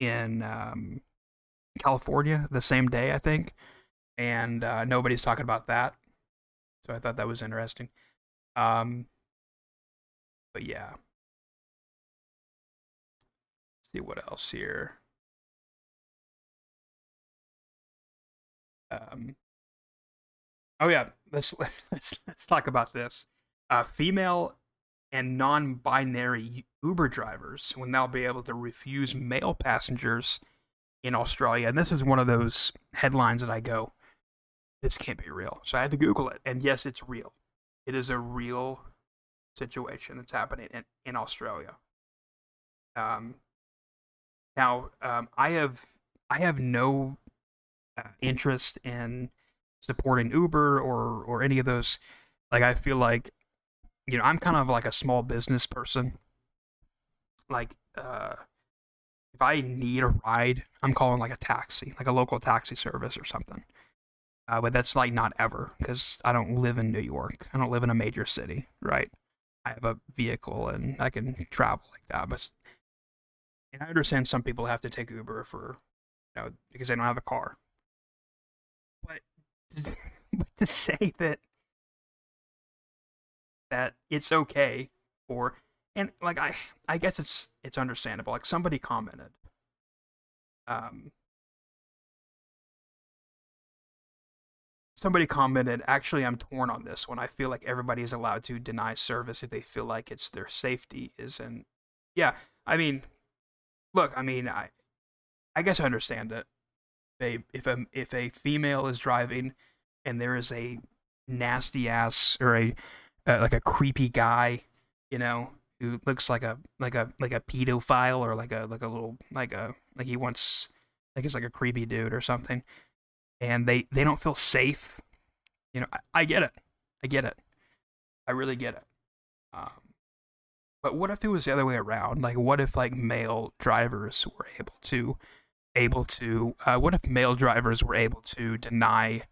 in um, California the same day, I think, and uh, nobody's talking about that. So I thought that was interesting. Um, but yeah. Let's see what else here. Um, oh yeah, let's let's let's talk about this. Uh, female and non-binary Uber drivers will now be able to refuse male passengers in Australia, and this is one of those headlines that I go, "This can't be real." So I had to Google it, and yes, it's real. It is a real situation that's happening in, in Australia. Um, now, um, I have I have no uh, interest in supporting Uber or or any of those. Like, I feel like, you know, I'm kind of like a small business person. Like, uh, if I need a ride, I'm calling like a taxi, like a local taxi service or something. Uh, but that's like not ever because I don't live in New York. I don't live in a major city, right? I have a vehicle and I can travel like that. But and I understand some people have to take Uber for you know because they don't have a car. But but to say that that it's okay or and like I I guess it's it's understandable. Like somebody commented um somebody commented, actually, I'm torn on this one. I feel like everybody is allowed to deny service if they feel like it's their safety is and yeah, I mean, look, I mean, I, I guess I understand it. They, if a if a female is driving and there is a nasty ass or a uh, like a creepy guy, you know, who looks like a like a like a pedophile or like a like a little like a like he wants like he's like a creepy dude or something and they they don't feel safe. You know, I, I get it. I get it. I really get it. Um, but what if it was the other way around? Like, what if like male drivers were able to able to? Uh, what if male drivers were able to deny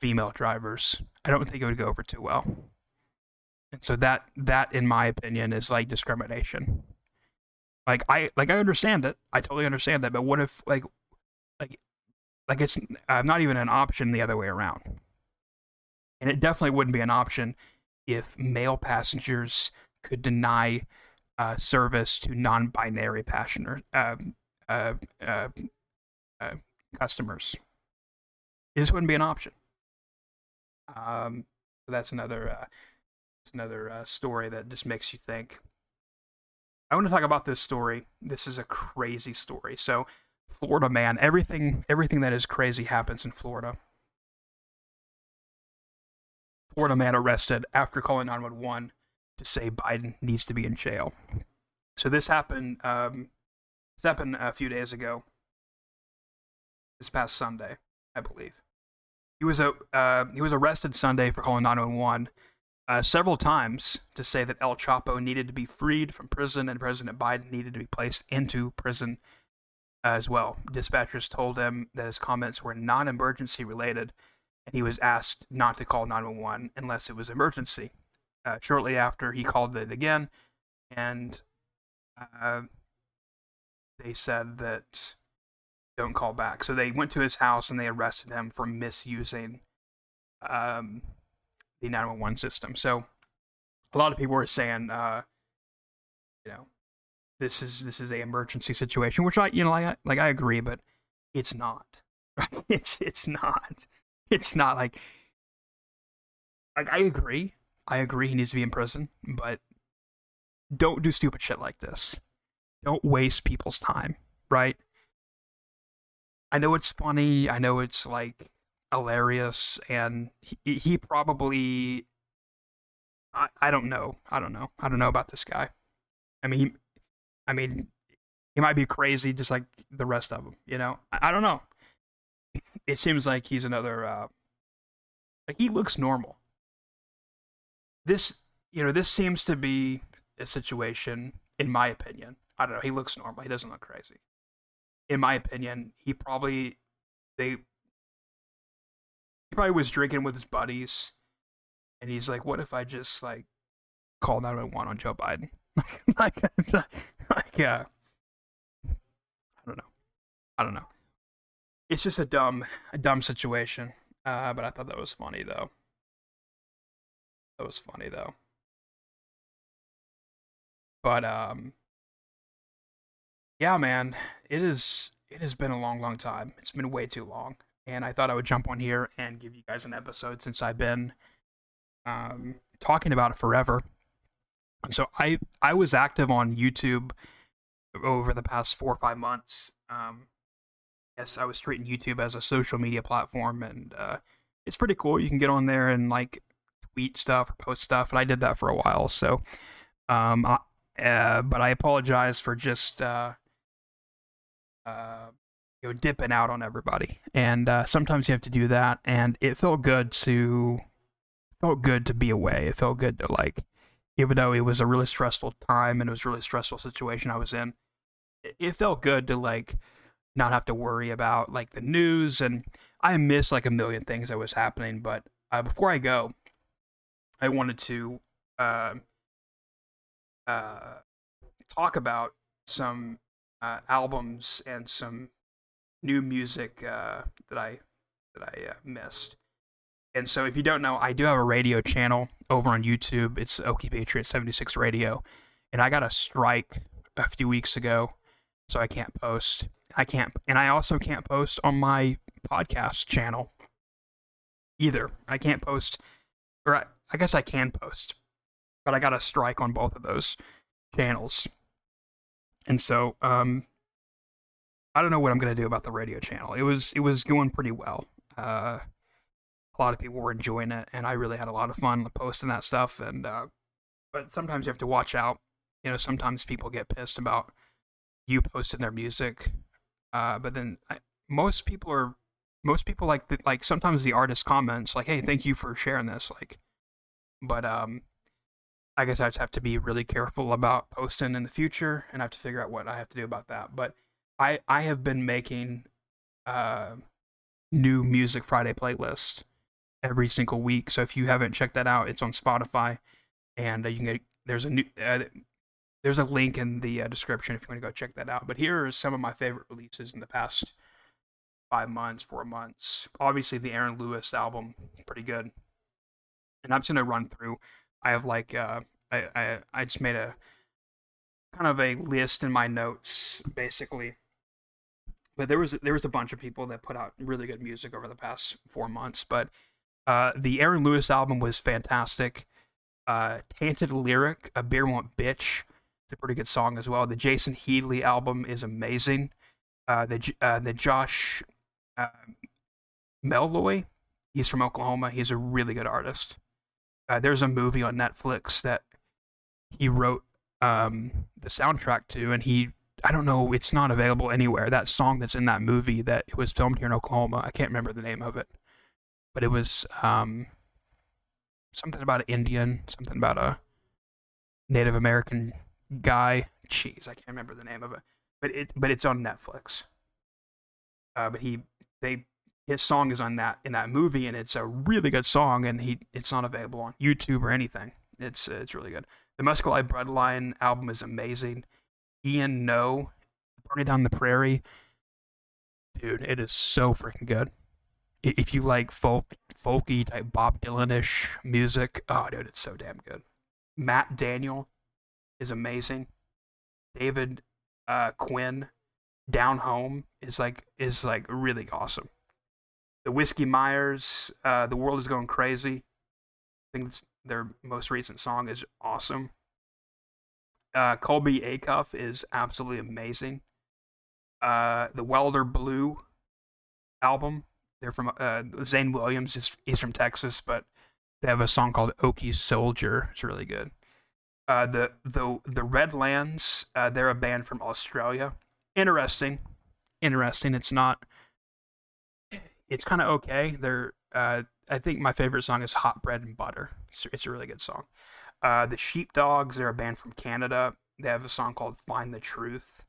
female drivers? I don't think it would go over too well. And so that that, in my opinion, is like discrimination. Like I like I understand it. I totally understand that. But what if like like like it's uh, not even an option the other way around. and it definitely wouldn't be an option if male passengers could deny uh, service to non-binary passenger uh, uh, uh, uh, customers. Just wouldn't be an option. Um, so that's another uh, that's another uh, story that just makes you think. I want to talk about this story. This is a crazy story. So, Florida man, everything everything that is crazy happens in Florida. Florida man arrested after calling 911 to say Biden needs to be in jail. So this happened. Um, this happened a few days ago. This past Sunday, I believe. He was a uh, he was arrested Sunday for calling 911 uh, several times to say that El Chapo needed to be freed from prison and President Biden needed to be placed into prison as well. Dispatchers told him that his comments were non-emergency related, and he was asked not to call 911 unless it was emergency. Uh, shortly after, he called it again, and uh, they said that don't call back. So they went to his house and they arrested him for misusing um, the 911 system. So a lot of people were saying, uh, you know, this is this is a emergency situation, which I you know like I, like I agree, but it's not. It's it's not. It's not like like I agree. I agree he needs to be in prison, but don't do stupid shit like this. Don't waste people's time, right? I know it's funny. I know it's like hilarious, and he, he probably. I, I don't know. I don't know. I don't know about this guy. I mean, he, I mean, he might be crazy, just like the rest of them. You know, I, I don't know. It seems like he's another. Uh, like he looks normal. This, you know, this seems to be a situation, in my opinion. I don't know. He looks normal. He doesn't look crazy. In my opinion, he probably they he probably was drinking with his buddies, and he's like, "What if I just like call 911 on Joe Biden?" like, like, yeah. I don't know. I don't know. It's just a dumb, a dumb situation. Uh, but I thought that was funny though. That was funny though. But um, yeah, man, it is. It has been a long, long time. It's been way too long, and I thought I would jump on here and give you guys an episode since I've been um talking about it forever. And so I I was active on YouTube over the past four or five months. Um, yes, I was treating YouTube as a social media platform, and uh, it's pretty cool. You can get on there and like tweet stuff or post stuff, and I did that for a while. So, um, I, uh, but I apologize for just uh, uh, you know dipping out on everybody, and uh, sometimes you have to do that. And it felt good to felt good to be away. It felt good to like, even though it was a really stressful time and it was a really stressful situation I was in, it, it felt good to like not have to worry about like the news and I missed like a million things that was happening. But uh, before I go, I wanted to uh, uh, talk about some uh, albums and some new music uh, that I that I uh, missed. And so, if you don't know, I do have a radio channel over on YouTube. It's Okie Patriot 76 Radio, and I got a strike a few weeks ago, so I can't post. I can't, and I also can't post on my podcast channel either. I can't post, or I, I guess I can post, but I got a strike on both of those channels. And so, um, I don't know what I'm gonna do about the radio channel. It was it was going pretty well. Uh, a lot of people were enjoying it, and I really had a lot of fun posting that stuff. And uh, but sometimes you have to watch out. You know, sometimes people get pissed about you posting their music, uh, but then I, most people are most people like the, like sometimes the artist comments like, "Hey, thank you for sharing this." Like, but um, I guess I just have to be really careful about posting in the future, and I have to figure out what I have to do about that. But I I have been making uh new music Friday playlist every single week. So if you haven't checked that out, it's on Spotify, and uh, you can get there's a new uh, there's a link in the uh, description if you want to go check that out. But here are some of my favorite releases in the past five months, four months. Obviously, the Aaron Lewis album, pretty good. and I'm just gonna run through. I have like uh, I, I I just made a kind of a list in my notes, basically. But there was there was a bunch of people that put out really good music over the past four months. But uh, the Aaron Lewis album was fantastic. Uh, Tainted Lyric, A Beer Won't Bitch, it's a pretty good song as well. The Jason Eady album is amazing. Uh, the uh, the Josh uh, Meloy, he's from Oklahoma. He's a really good artist. Uh, there's a movie on Netflix that he wrote um, the soundtrack to, and he I don't know, it's not available anywhere. That song that's in that movie that it was filmed here in Oklahoma, I can't remember the name of it, but it was um, something about an Indian, something about a Native American guy. Jeez, I can't remember the name of it, but it but it's on Netflix. Uh, but he they his song is on that in that movie, and it's a really good song, and he it's not available on YouTube or anything. It's it's really good. The Muscadine Bloodline album is amazing. Ian Noe, Burning Down the Prairie, dude, it is so freaking good. If you like folk, folky type Bob Dylan-ish music, oh dude, it's so damn good. Matt Daniel is amazing. David uh, Quinn, Down Home is like is like really awesome. The Whiskey Myers, uh, The World is Going Crazy. I think their most recent song is awesome. Uh, Colby Acuff is absolutely amazing. Uh, the Welder Blue album, they're from uh, Zane Williams is he's from Texas, but they have a song called Okie Soldier. It's really good. Uh, the the the Redlands, uh, they're a band from Australia. Interesting, interesting. It's not. It's kind of okay. They're. Uh, I think my favorite song is Hot Bread and Butter. It's, it's a really good song. Uh, the Sheepdogs, they're a band from Canada. They have a song called Find the Truth.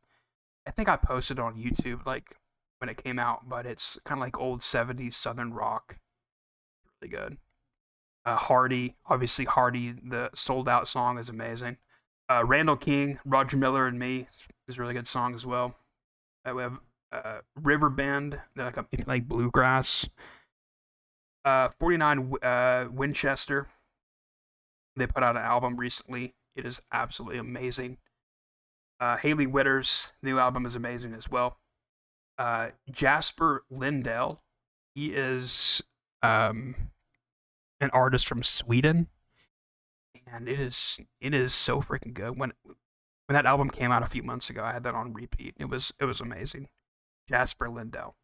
I think I posted on YouTube like when it came out, but it's kind of like old 70s Southern rock. Really good. Uh, Hardy, obviously Hardy, the sold out song is amazing. Uh, Randall King, Roger Miller and Me is a really good song as well. Uh, we have uh, River Bend, like a, like bluegrass. Uh, 49 uh, Winchester, they put out an album recently. It is absolutely amazing. Uh, Hailey Whitters' new album is amazing as well. Uh, Jasper Lindell, he is um, an artist from Sweden, and it is it is so freaking good. When when that album came out a few months ago, I had that on repeat. It was it was amazing. Jasper Lindell,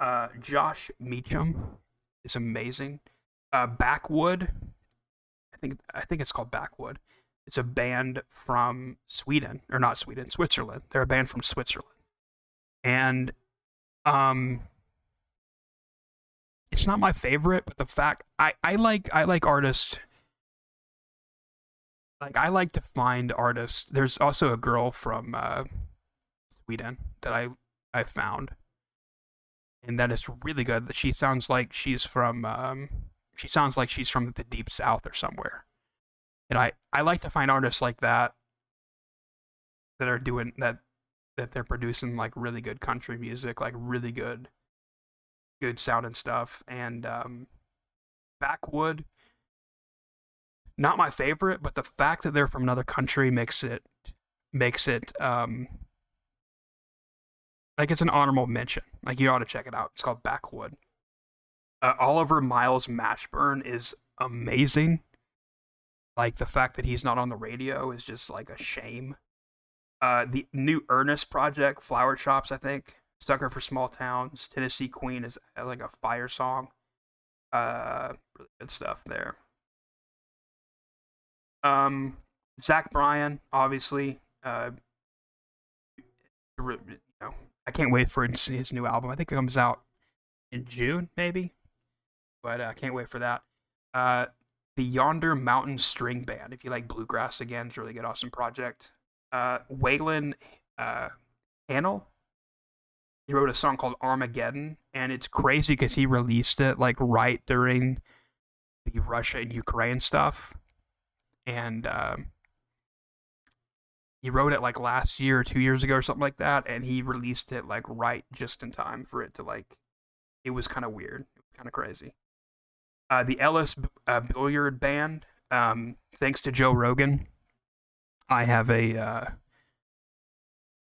uh, Josh Meacham is amazing. Uh, Backwood, I think I think it's called Backwood. It's a band from Sweden or not Sweden, Switzerland. They're a band from Switzerland, and um, it's not my favorite, but the fact I I like I like artists. Like I like to find artists. There's also a girl from uh, Sweden that I I found, and that is really good. That she sounds like she's from um, she sounds like she's from the deep south or somewhere. And I, I like to find artists like that that are doing that that they're producing like really good country music, like really good good sound and stuff. And um Backwood not my favorite, but the fact that they're from another country makes it makes it um like it's an honorable mention. Like you ought to check it out. It's called Backwood. Uh, Oliver Miles Mashburn is amazing. Like the fact that he's not on the radio is just like a shame. Uh, the new Ernest project, Flower Shops, I think. Sucker for Small Towns. Tennessee Queen is uh, like a fire song. Uh, really good stuff there. Um, Zach Bryan, obviously. Uh, I can't wait for his new album. I think it comes out in June, maybe but I uh, can't wait for that. Uh, the Yonder Mountain String Band, if you like bluegrass again, it's a really good, awesome project. Uh, Waylon uh, Hanel, he wrote a song called Armageddon, and it's crazy because he released it like right during the Russia and Ukraine stuff, and um, he wrote it like last year or two years ago or something like that, and he released it like right just in time for it to like. It was kind of weird, It was kind of crazy. Uh, the Ellis uh, Billiard Band. Um, thanks to Joe Rogan, I have a uh,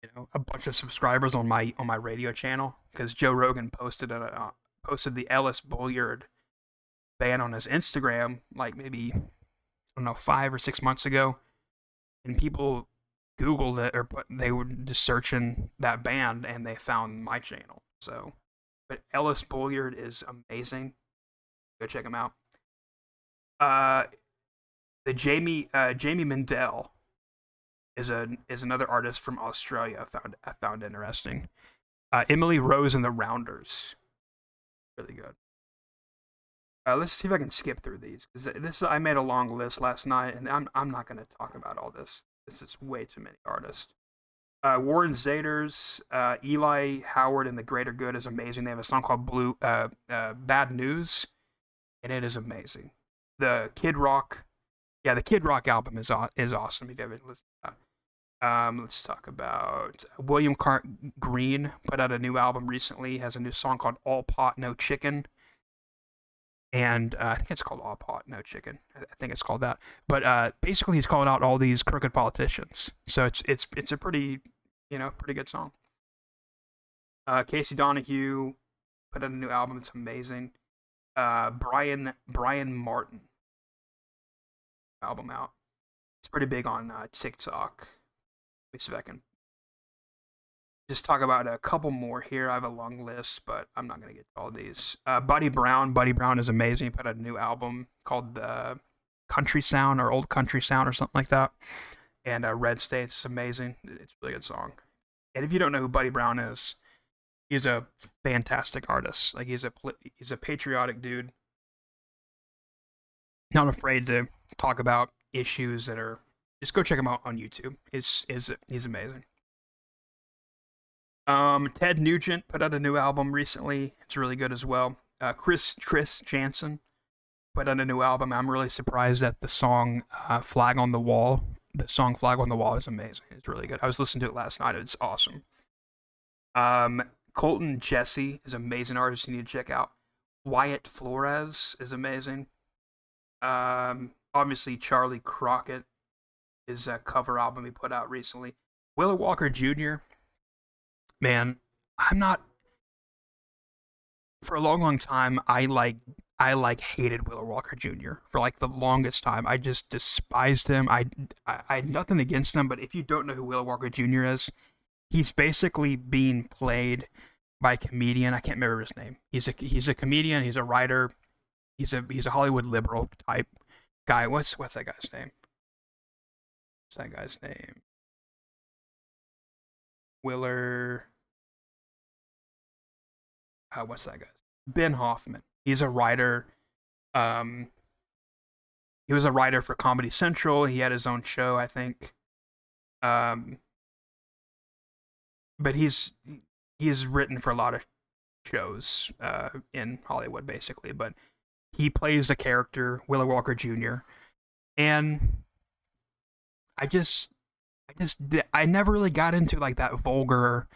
you know a bunch of subscribers on my on my radio channel because Joe Rogan posted a uh, posted the Ellis Billiard Band on his Instagram like maybe I don't know five or six months ago, and people Googled it or put, they were just searching that band and they found my channel. So, but Ellis Billiard is amazing. Go check him out. Uh, the Jamie uh, Jamie Mendel is a is another artist from Australia. I found I found interesting. Uh, Emily Rose and the Rounders, really good. Uh, let's see if I can skip through these because this I made a long list last night, and I'm I'm not going to talk about all this. This is way too many artists. Uh, Warren Zeiders, uh, Eli Howard, and the Greater Good is amazing. They have a song called "Blue uh, uh Bad News," and it is amazing. The Kid Rock, yeah, the Kid Rock album is is awesome. If you haven't listened to that. Um, let's talk about William Car- Green. Put out a new album recently. Has a new song called "All Pot No Chicken." And uh, I think it's called All Pot No Chicken. I think it's called that. But uh, basically, he's calling out all these crooked politicians. So it's it's it's a pretty you know pretty good song. Uh, Casey Donahue put out a new album. It's amazing. Uh, Brian Brian Martin album out. It's pretty big on uh, TikTok. Let me see if I can just talk about a couple more here. I have a long list, but I'm not to get to all these. Uh, Buddy Brown. Buddy Brown is amazing. He put out a new album called the Country Sound or Old Country Sound or something like that. And uh, Red States is amazing. It's a really good song. And if you don't know who Buddy Brown is, he's a fantastic artist. Like he's a he's a patriotic dude. Not afraid to talk about issues that are. Just go check him out on YouTube. Is is he's amazing. Um, Ted Nugent put out a new album recently. It's really good as well. Uh, Chris Chris Janson put out a new album. I'm really surprised that the song uh, "Flag on the Wall." The song "Flag on the Wall" is amazing. It's really good. I was listening to it last night. It's awesome. Um, Colton Jesse is an amazing artist. You need to check out. Wyatt Flores is amazing. Um, obviously Charley Crockett is a cover album he put out recently. Wheeler Walker Jr man, I'm not. For a long, long time, I like I like hated Wheeler Walker Jr. for like the longest time. I just despised him. I, I, I had nothing against him, but if you don't know who Wheeler Walker Jr. is, he's basically being played by a comedian. I can't remember his name. He's a he's a comedian. He's a writer. He's a he's a Hollywood liberal type guy. What's what's that guy's name? What's that guy's name? Willer uh, what's that guy? Ben Hoffman. He's a writer. Um, he was a writer for Comedy Central. He had his own show, I think. Um, but he's he's written for a lot of shows uh, in Hollywood, basically. But he plays a character, Wheeler Walker Jr. And I just, I just, I never really got into like that vulgar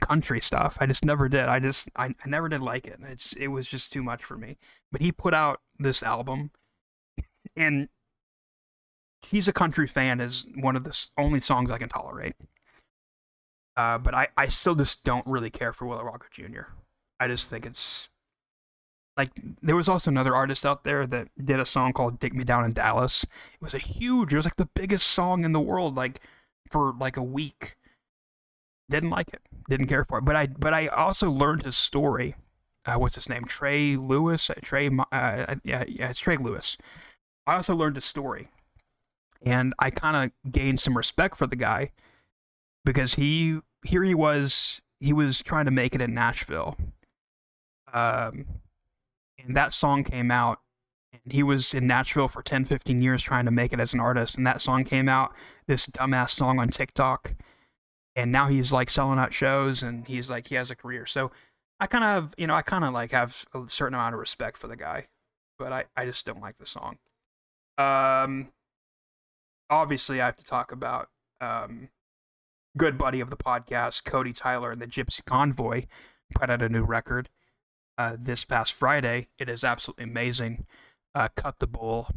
country stuff. I just never did. I just I, I never did like it. It's it was just too much for me. But he put out this album and She's a Country Fan is one of the only songs I can tolerate. Uh, but I, I still just don't really care for Wheeler Walker Jr. I just think it's like there was also another artist out there that did a song called "Dig Me Down in Dallas." It was a huge. It was like the biggest song in the world, like for like a week didn't like it, didn't care for it. But I but I also learned his story. Uh, what's his name? Trey Lewis. Uh, Trey. Uh, yeah, yeah, it's Trey Lewis. I also learned his story, and I kind of gained some respect for the guy because he here he was he was trying to make it in Nashville. Um, and that song came out and he was in Nashville for 10, 15 years trying to make it as an artist. And that song came out, this dumbass song on TikTok and now he's like selling out shows and he's like he has a career. So I kind of you know I kind of like have a certain amount of respect for the guy, but I I just don't like the song. Um, obviously I have to talk about um, good buddy of the podcast Cody Tyler and the Gypsy Convoy put out a new record. uh, this past Friday. It is absolutely amazing. Uh, Cut the Bull.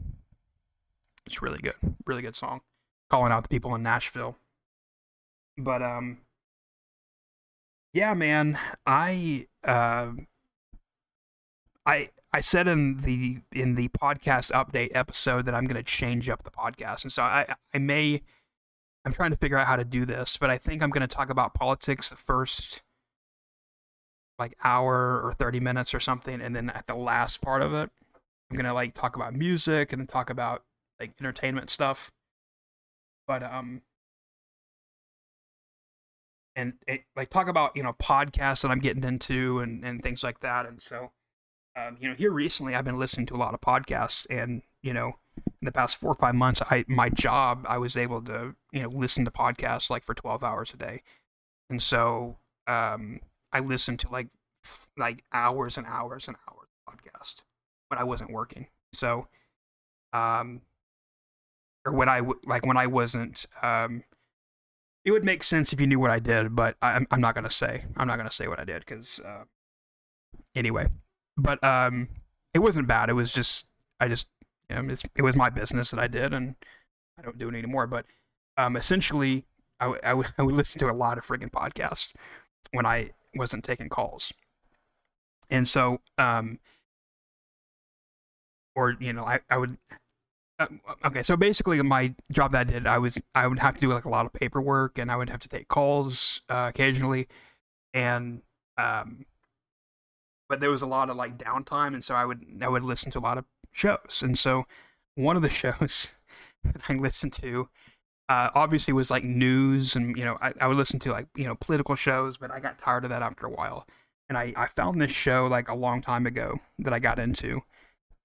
It's really good. Really good song. Calling out the people in Nashville. But um yeah, man, I uh, I I said in the in the podcast update episode that I'm going to change up the podcast. And so I I may I'm trying to figure out how to do this, but I think I'm going to talk about politics the first like hour or 30 minutes or something and then at the last part of it I'm going to like talk about music and then talk about like entertainment stuff. But um and it, like talk about you know podcasts that I'm getting into and and things like that. And so um, you know here recently I've been listening to a lot of podcasts and you know in the past four or five months I my job I was able to you know listen to podcasts like for 12 hours a day. And so um I listened to like like hours and hours and hours of podcast when I wasn't working. So um or when I like when I wasn't um it would make sense if you knew what I did, but I'm I'm not gonna say I'm not gonna say what I did because uh, anyway, but um, it wasn't bad. It was just I just you know, it was my business that I did, and I don't do it anymore. But um, essentially, I, would listen to a lot of friggin' podcasts when I wasn't taking calls, and so um, or you know I I would okay, so basically, my job that I did, I was I would have to do like a lot of paperwork, and I would have to take calls uh, occasionally, and um, but there was a lot of like downtime, and so I would I would listen to a lot of shows, and so one of the shows that I listened to, uh, obviously was like news, and you know I, I would listen to like you know political shows, but I got tired of that after a while, and I I found this show like a long time ago that I got into.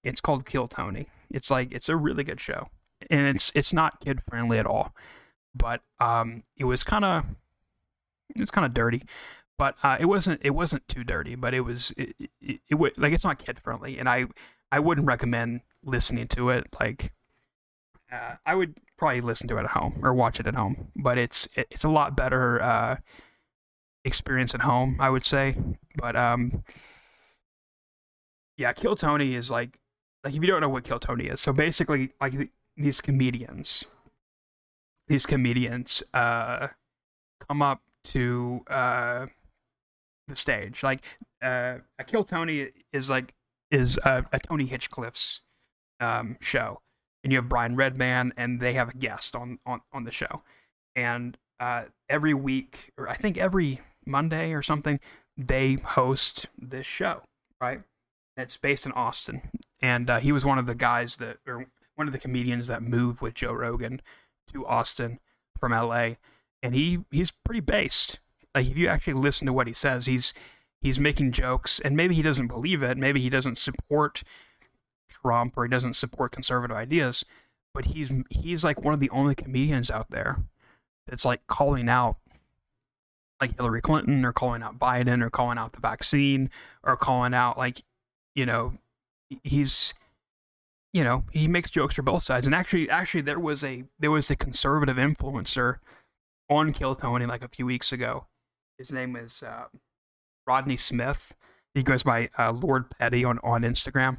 It's called Kill Tony it's like it's a really good show, and it's it's not kid friendly at all, but um, it was kind of it was kind of dirty, but uh, it wasn't it wasn't too dirty, but it was it, it, it, it like it's not kid friendly, and I I wouldn't recommend listening to it like. Uh, I would probably listen to it at home or watch it at home, but it's it, it's a lot better uh, experience at home, I would say. But um, yeah, Kill Tony is like like if you don't know what Kill Tony is, so basically like these comedians, these comedians uh come up to uh the stage. Like uh a Kill Tony is like is a, a Tony Hinchcliffe's um show. And you have Brian Redban, and they have a guest on on on the show. And uh every week or I think every Monday or something they host this show, right? It's based in Austin, and uh, he was one of the guys that, or one of the comedians that moved with Joe Rogan to Austin from L.A. And he he's pretty based. Like if you actually listen to what he says, he's he's making jokes, and maybe he doesn't believe it, maybe he doesn't support Trump or he doesn't support conservative ideas, but he's he's like one of the only comedians out there that's like calling out like Hillary Clinton or calling out Biden or calling out the vaccine or calling out like you know, he's you know he makes jokes for both sides. And actually actually there was a there was a conservative influencer on kill tony like a few weeks ago. His name is uh, rodney smith. He goes by uh, lord petty on on instagram.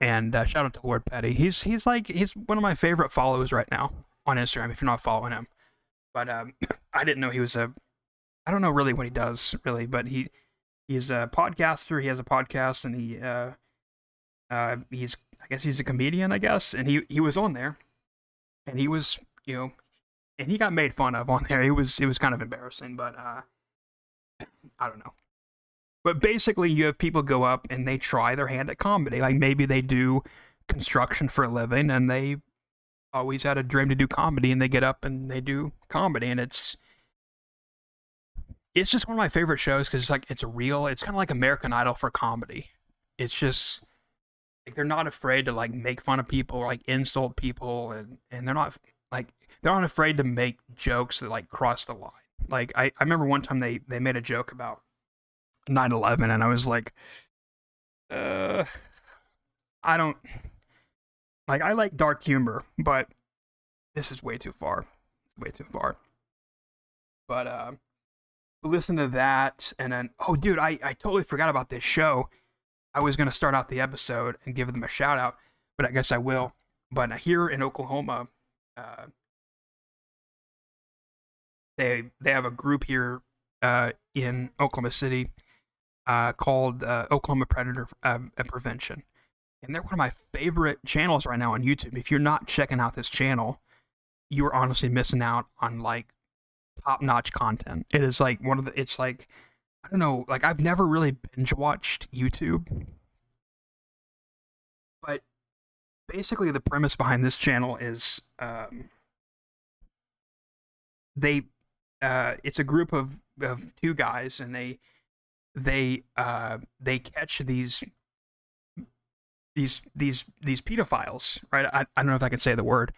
And uh, shout out to lord petty. He's he's like he's one of my favorite followers right now on instagram if you're not following him. But um, i didn't know he was a i don't know really what he does really but he he's a podcaster. He has a podcast, and he uh, he's I guess he's a comedian, I guess, and he he was on there, and he was you know, and he got made fun of on there. It was it was kind of embarrassing, but uh, I don't know. But basically, you have people go up and they try their hand at comedy. Like maybe they do construction for a living, and they always had a dream to do comedy, and they get up and they do comedy, and it's it's just one of my favorite shows because it's like it's real. It's kind of like American Idol for comedy. It's just like they're not afraid to like make fun of people or like insult people, and and they're not like they're not afraid to make jokes that like cross the line. Like I, I remember one time they they made a joke about 9/11, and I was like, uh, I don't like I like dark humor, but this is way too far. It's way too far. But uh listen to that and then oh dude I, I totally forgot about this show I was going to start out the episode and give them a shout out, but I guess I will. But here in Oklahoma, uh, they they have a group here uh, in Oklahoma City uh, called uh, Oklahoma Predator uh, Prevention, and they're one of my favorite channels right now on YouTube. If you're not checking out this channel, you are honestly missing out on like top notch content. It is like one of the. It's like I don't know. Like I've never really binge watched YouTube, but basically the premise behind this channel is um, they. Uh, it's a group of of two guys, and they they uh they catch these these these these pedophiles, right? I, I don't know if I can say the word,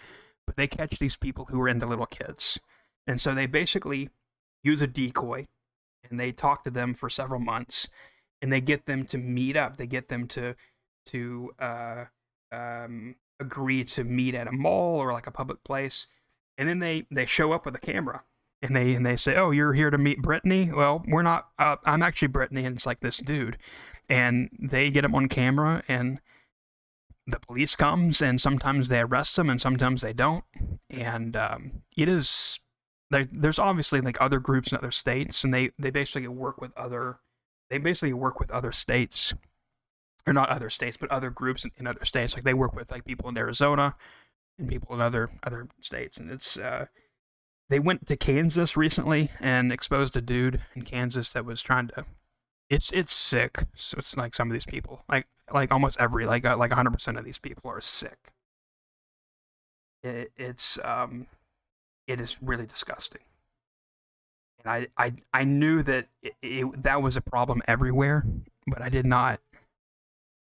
but they catch these people who are into little kids. And so they basically use a decoy and they talk to them for several months and they get them to meet up. They get them to to uh, um, agree to meet at a mall or like a public place. And then they, they show up with a camera and they and they say, "Oh, you're here to meet Brittany." Well, we're not. Uh, I'm actually Brittany, and it's like this dude, and they get him on camera, and the police comes, and sometimes they arrest him, and sometimes they don't, and um, it is. There, there's obviously like other groups in other states, and they they basically work with other. They basically work with other states, or not other states, but other groups in, in other states. Like they work with like people in Arizona, and people in other other states, and it's. Uh, they went to Kansas recently and exposed a dude in Kansas that was trying to. It's it's sick. So it's like some of these people, like like almost every like uh, like 100 percent of these people are sick. It, it's um, it is really disgusting. And I I I knew that it, it, that was a problem everywhere, but I did not.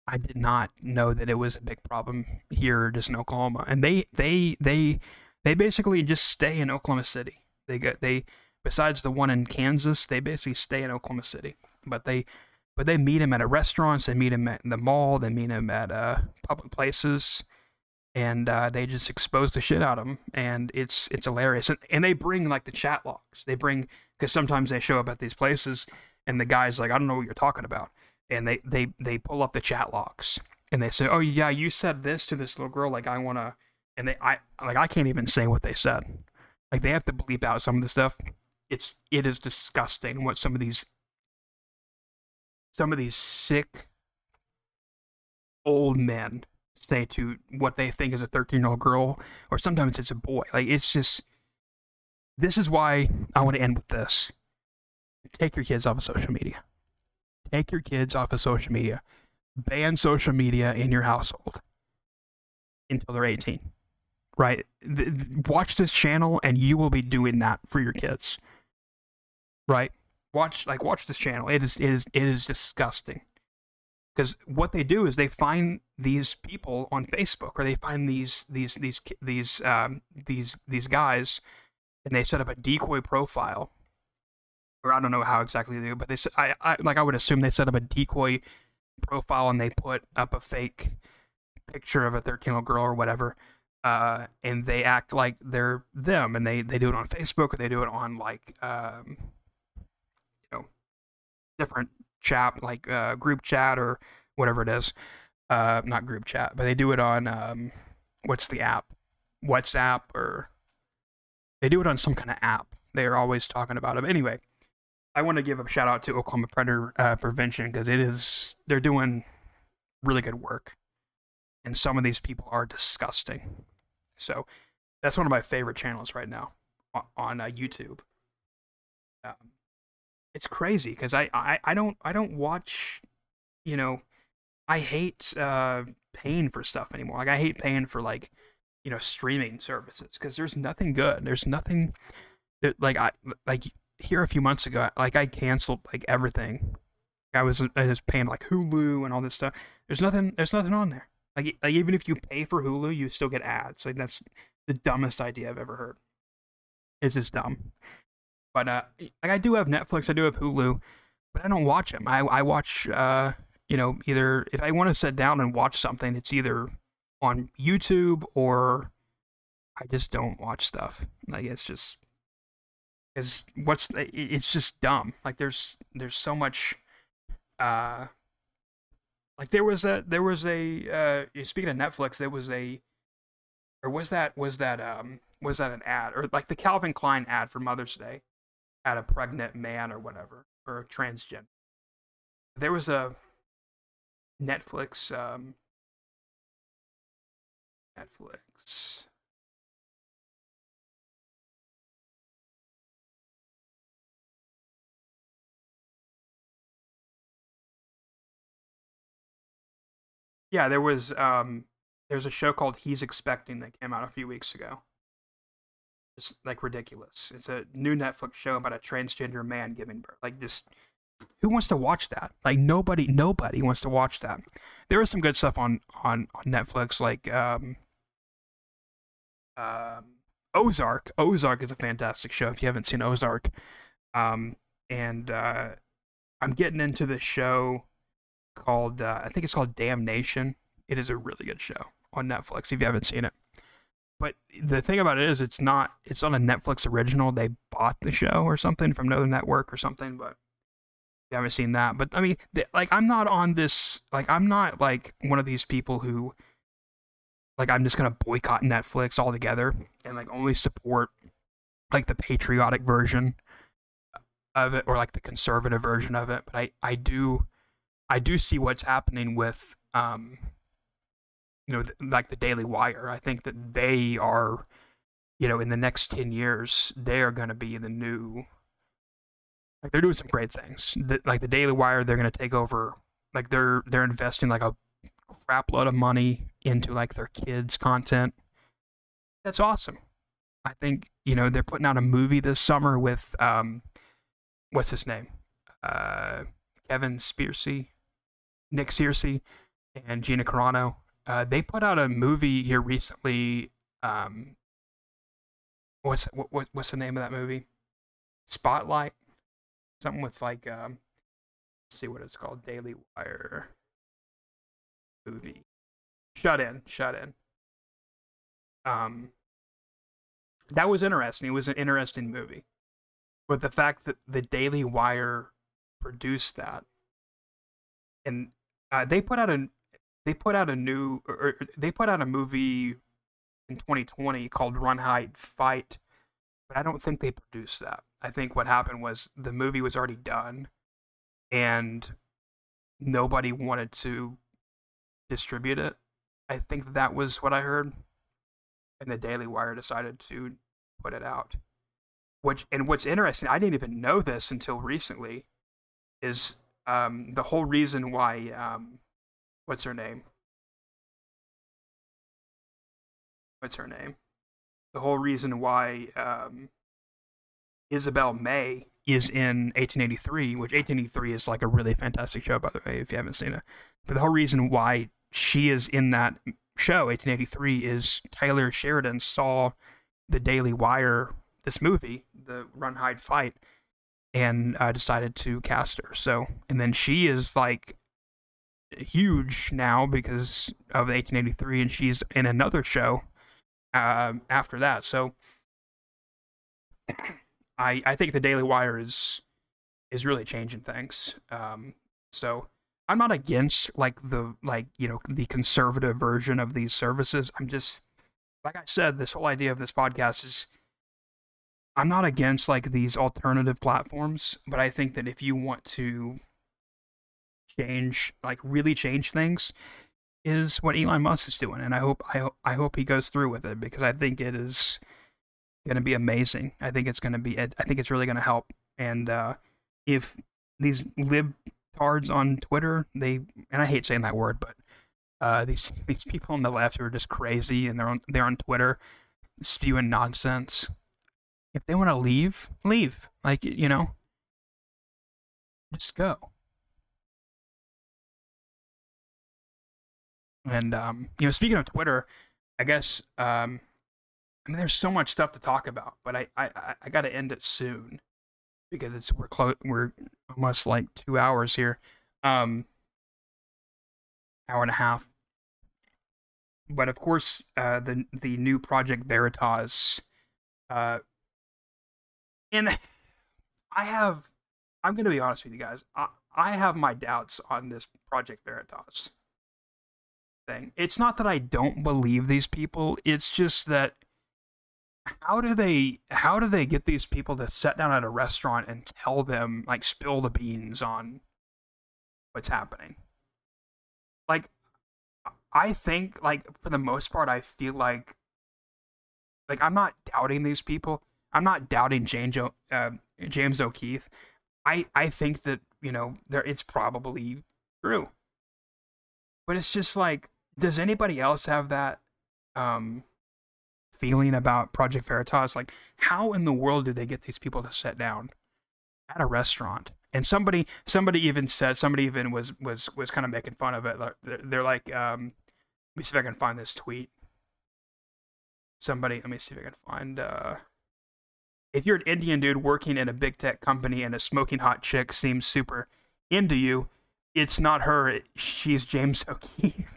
I did not know that it was a big problem here, just in Oklahoma. And they they they they basically just stay in Oklahoma City. They get they besides the one in Kansas, they basically stay in Oklahoma City. But they but they meet him at a restaurants, they meet him at the mall, they meet him at uh, public places, and uh, they just expose the shit out of him, and it's it's hilarious. And, and they bring like the chat logs. They bring because sometimes they show up at these places, and the guy's like, I don't know what you're talking about, and they they they pull up the chat logs, and they say, Oh yeah, you said this to this little girl, like I wanna and they I like I can't even say what they said. Like they have to bleep out some of the stuff. It's it is disgusting what some of these some of these sick old men say to what they think is a 13 year old girl or sometimes it's a boy like it's just this is why i want to end with this take your kids off of social media take your kids off of social media ban social media in your household until they're 18 right? watch this channel and you will be doing that for your kids, right? Watch like watch this channel. It is it is it is disgusting because what they do is they find these people on Facebook or they find these these these these um, these these guys and they set up a decoy profile. Or I don't know how exactly they do, but they I, I like I would assume they set up a decoy profile and they put up a fake picture of a 13 year old girl or whatever uh, and they act like they're them, and they they do it on Facebook or they do it on like um, you know different chat like uh, group chat or whatever it is. Uh, not group chat, but they do it on um, what's the app? WhatsApp or they do it on some kind of app. They are always talking about them. Anyway, I want to give a shout out to Oklahoma Predator uh, Prevention because it is they're doing really good work and some of these people are disgusting. So that's one of my favorite channels right now on, on uh, YouTube. Um, it's crazy because I, I I don't I don't watch, you know, I hate uh, paying for stuff anymore. Like I hate paying for like, you know, streaming services because there's nothing good. There's nothing that like I like here a few months ago. Like I canceled like everything. I was I was paying like Hulu and all this stuff. There's nothing. There's nothing on there. Like, like even if you pay for Hulu, you still get ads. Like that's the dumbest idea I've ever heard. It's just dumb. But uh, like I do have Netflix, I do have Hulu, but I don't watch them. I I watch uh, you know, either if I want to sit down and watch something, it's either on YouTube or I just don't watch stuff. Like it's just is what's it's just dumb. Like there's there's so much uh like there was a there was a uh speaking of Netflix, there was a or was that was that um was that an ad or like the Calvin Klein ad for Mother's Day had a pregnant man or whatever or transgender. There was a Netflix um Netflix Yeah, there was um there's a show called He's Expecting that came out a few weeks ago. It's like ridiculous. It's a new Netflix show about a transgender man giving birth. Like just who wants to watch that? Like nobody nobody wants to watch that. There was some good stuff on on, on Netflix like um um Ozark. Ozark is a fantastic show if you haven't seen Ozark. Um and uh I'm getting into this show called uh, I think it's called Damnation. It is a really good show on Netflix if you haven't seen it. But the thing about it is, it's not. It's on a Netflix original. They bought the show or something from another network or something. But you haven't seen that. But I mean, like, I'm not on this. Like, I'm not like one of these people who, like, I'm just gonna boycott Netflix altogether and like only support like the patriotic version of it or like the conservative version of it. But I, I do I do see what's happening with, um, you know, like the Daily Wire. I think that they are, you know, in the next 10 years, they are going to be the new, like they're doing some great things. The, like the Daily Wire, they're going to take over, like they're, they're investing like a crap load of money into like their kids' content. That's awesome. I think, you know, they're putting out a movie this summer with, um, what's his name? Uh, Kevin Spacey. Nick Searcy and Gina Carano. Uh, they put out a movie here recently. Um, what's what, what's the name of that movie? Spotlight, something with like um, see what it's called. Daily Wire movie. Shut in, shut in. Um, that was interesting. It was an interesting movie, but the fact that the Daily Wire produced that and uh, they put out a they put out a new or, they put out a movie in 2020 called Run Hide Fight, but I don't think they produced that. I think what happened was the movie was already done, and nobody wanted to distribute it. I think that was what I heard, and the Daily Wire decided to put it out. Which and what's interesting, I didn't even know this until recently, is um, the whole reason why um, what's her name? What's her name? The whole reason why um, Isabel May is in 1883, which 1883 is like a really fantastic show, by the way, if you haven't seen it. But the whole reason why she is in that show, 1883, is Taylor Sheridan saw the Daily Wire, this movie, the Run Hide Fight, and uh, decided to cast her. So, and then she is like huge now because of 1883, and she's in another show uh, after that. So, I I think the Daily Wire is is really changing things. Um, so I'm not against like the like you know the conservative version of these services. I'm just like I said, this whole idea of this podcast is I'm not against like these alternative platforms, but I think that if you want to change, like really change things, is what Elon Musk is doing, and I hope I I hope he goes through with it because I think it is going to be amazing. I think it's going to be. I think it's really going to help. And uh, if these libtards on Twitter, they and I hate saying that word, but uh, these these people on the left who are just crazy and they're on they're on Twitter spewing nonsense if they want to leave, leave. Like, you know, just go. And um, you know, speaking of Twitter, I guess um, I mean, there's so much stuff to talk about, but I I, I got to end it soon because it's we're close we're almost like two hours here, um, hour and a half. But of course, uh, the the new Project Veritas uh, and I have, I'm going to be honest with you guys. I, I have my doubts on this Project Veritas thing. It's not that I don't believe these people. It's just that how do they how do they get these people to sit down at a restaurant and tell them like spill the beans on what's happening? Like I think like for the most part I feel like like I'm not doubting these people. I'm not doubting James uh, James O'Keefe. I I think that you know there it's probably true, but it's just like, does anybody else have that um feeling about Project Veritas? Like, how in the world did they get these people to sit down at a restaurant? And somebody somebody even said somebody even was was was kind of making fun of it. They're, they're like, um, let me see if I can find this tweet. Somebody, let me see if I can find. uh if you're an Indian dude working in a big tech company and a smoking hot chick seems super into you, it's not her. She's James O'Keefe.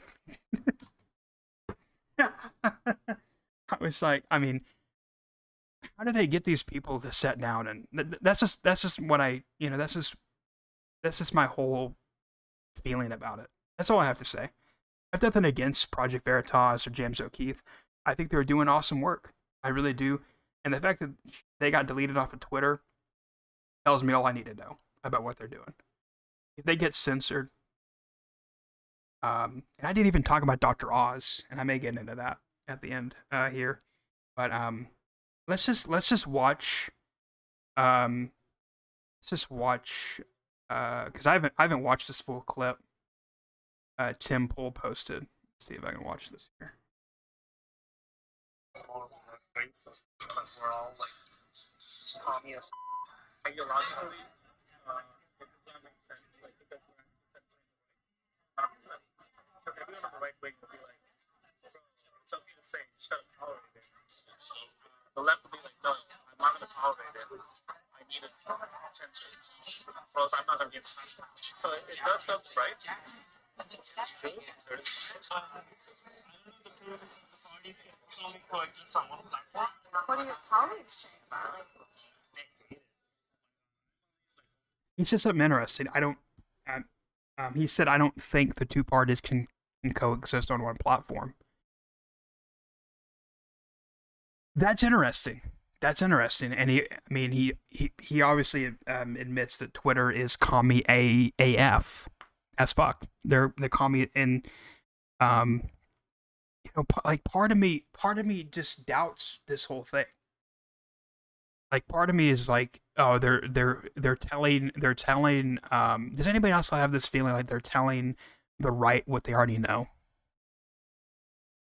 I was like, I mean, how do they get these people to sit down and th- that's just that's just what I you know that's just that's just my whole feeling about it. That's all I have to say. I have nothing against Project Veritas or James O'Keefe. I think they're doing awesome work. I really do. And the fact that they got deleted off of Twitter tells me all I need to know about what they're doing. If they get censored, um, and I didn't even talk about Dr. Oz, and I may get into that at the end uh, here, but um, let's just let's just watch, um, let's just watch, because uh, I haven't I haven't watched this full clip. Uh, Tim Pool posted. Let's see if I can watch this here. we're all like communist it doesn't sense. Like, because we're actually censoring the right. So if everyone on the right wing would be like, bro, it's okay to say, just gotta tolerate it. The left would be like, no, I'm not gonna tolerate it. I need it to censor. Or else I'm not gonna get So it, it does feel right. It's true. What do your colleagues say about like? He said something interesting. I don't. Um, um, he said, "I don't think the two parties can, can coexist on one platform." That's interesting. That's interesting. And he, I mean, he he he obviously um, admits that Twitter is commie a af as fuck. They're they commie and um, you know, like part of me, part of me just doubts this whole thing like part of me is like oh they're they're they're telling they're telling um does anybody else have this feeling like they're telling the right what they already know?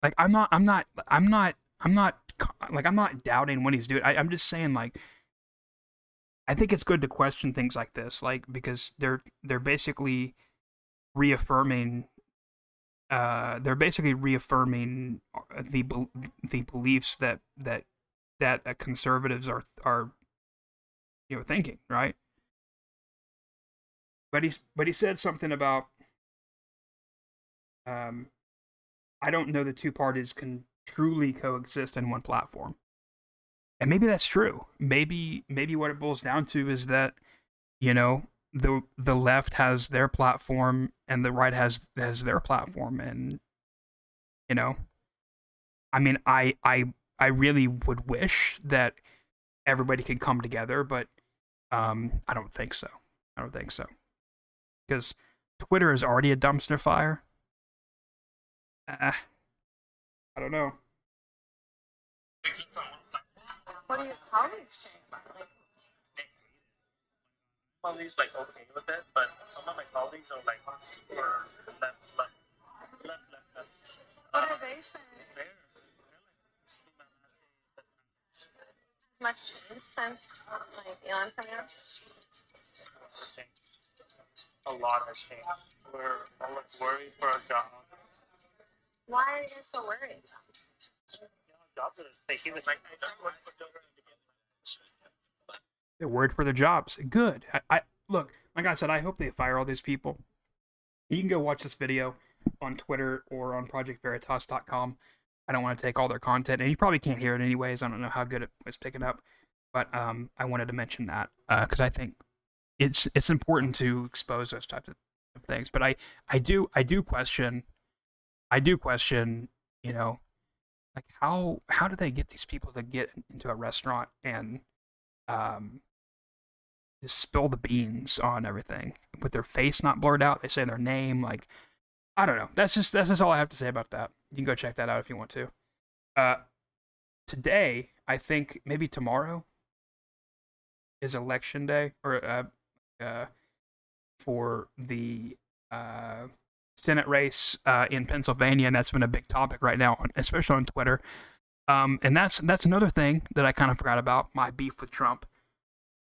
Like i'm not i'm not i'm not i'm not like i'm not doubting what he's doing. I, i'm just saying like i think it's good to question things like this like because they're they're basically reaffirming uh they're basically reaffirming the the beliefs that that that uh, conservatives are are you know thinking right? But he's but he said something about um i don't know the two parties can truly coexist in one platform. And maybe that's true. Maybe maybe what it boils down to is that you know the the left has their platform and the right has has their platform. And you know i mean i i I really would wish that everybody could come together, but um, I don't think so. I don't think so because Twitter is already a dumpster fire. Uh, I don't know. What are your colleagues saying about like? colleagues like okay with it, but some of my colleagues are like super left, left, left, left, left. What are they saying? They're, much changed since um, like Elon's coming out? A lot has changed. We're always worried for our job. Why are you so worried? Jobs are like he was like, They're worried for their jobs. Good. I, I look, like I said, I hope they fire all these people. You can go watch this video on Twitter or on ProjectVeritas.com. I don't want to take all their content, and you probably can't hear it anyways. I don't know how good it was picking up, but um, I wanted to mention that because I think it's it's important to expose those types of, of things. But I I do I do question I do question you know like how how do they get these people to get into a restaurant and um just spill the beans on everything with their face not blurred out they say their name like i don't know that's just that's just all i have to say about that you can go check that out if you want to uh today i think maybe tomorrow is election day or uh uh for the uh Senate race uh, in Pennsylvania, and that's been a big topic right now, especially on Twitter. Um, and that's that's another thing that I kind of forgot about. My beef with Trump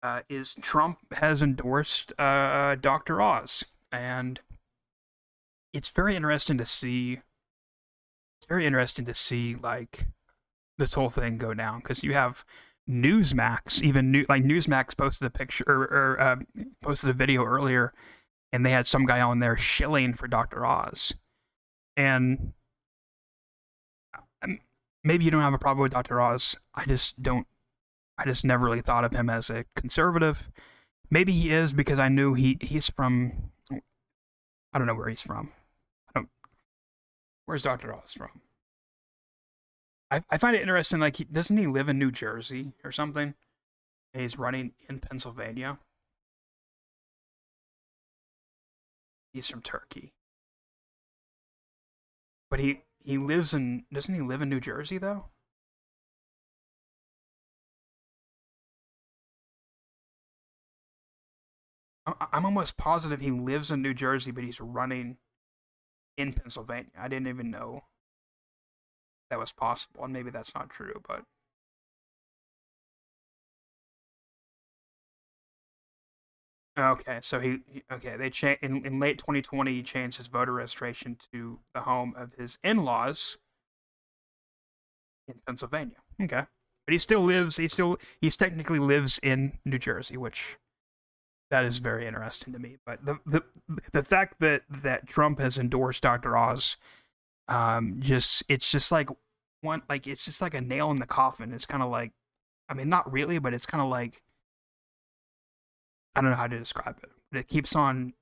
uh, is Trump has endorsed uh, Dr. Oz, and it's very interesting to see. It's very interesting to see like this whole thing go down because you have Newsmax, even new like Newsmax posted a picture or, or uh, posted a video earlier and they had some guy on there shilling for Dr. Oz. And um, maybe you don't have a problem with Dr. Oz. I just don't, I just never really thought of him as a conservative. Maybe he is because I knew he, he's from, I don't know where he's from. Where's Dr. Oz from? I, I find it interesting, like, he, doesn't he live in New Jersey or something? And he's running in Pennsylvania. He's from Turkey. But he he lives in doesn't he live in New Jersey though? I'm almost positive he lives in New Jersey, but he's running in Pennsylvania. I didn't even know that was possible, and maybe that's not true, but Okay, so he, he okay. They cha- in, in late 2020, he changed his voter registration to the home of his in-laws in Pennsylvania. Okay, but he still lives. He still he technically lives in New Jersey, which that is very interesting to me. But the the the fact that that Trump has endorsed Dr. Oz, um, just it's just like one like it's just like a nail in the coffin. It's kind of like, I mean, not really, but it's kind of like I don't know how to describe it, but it keeps on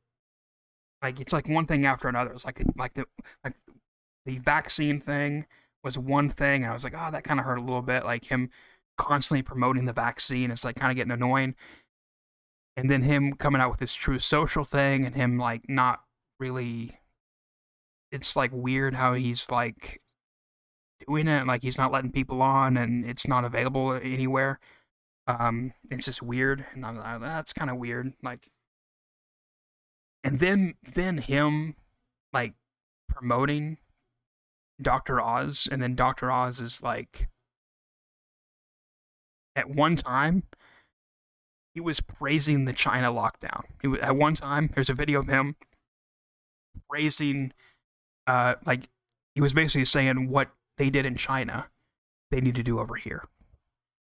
like it's like one thing after another. It's like like the like the vaccine thing was one thing, and I was like, oh, that kind of hurt a little bit. Like him constantly promoting the vaccine, it's like kind of getting annoying. And then him coming out with this Truth Social thing, and him like not really. It's like weird how he's like doing it, like he's not letting people on, and it's not available anywhere. Um, it's just weird, and I'm like, that's kind of weird. Like, and then then him like promoting Doctor Oz, and then Doctor Oz is like, at one time, he was praising the China lockdown. He was, at one time, there's a video of him praising, uh, like he was basically saying what they did in China, they need to do over here.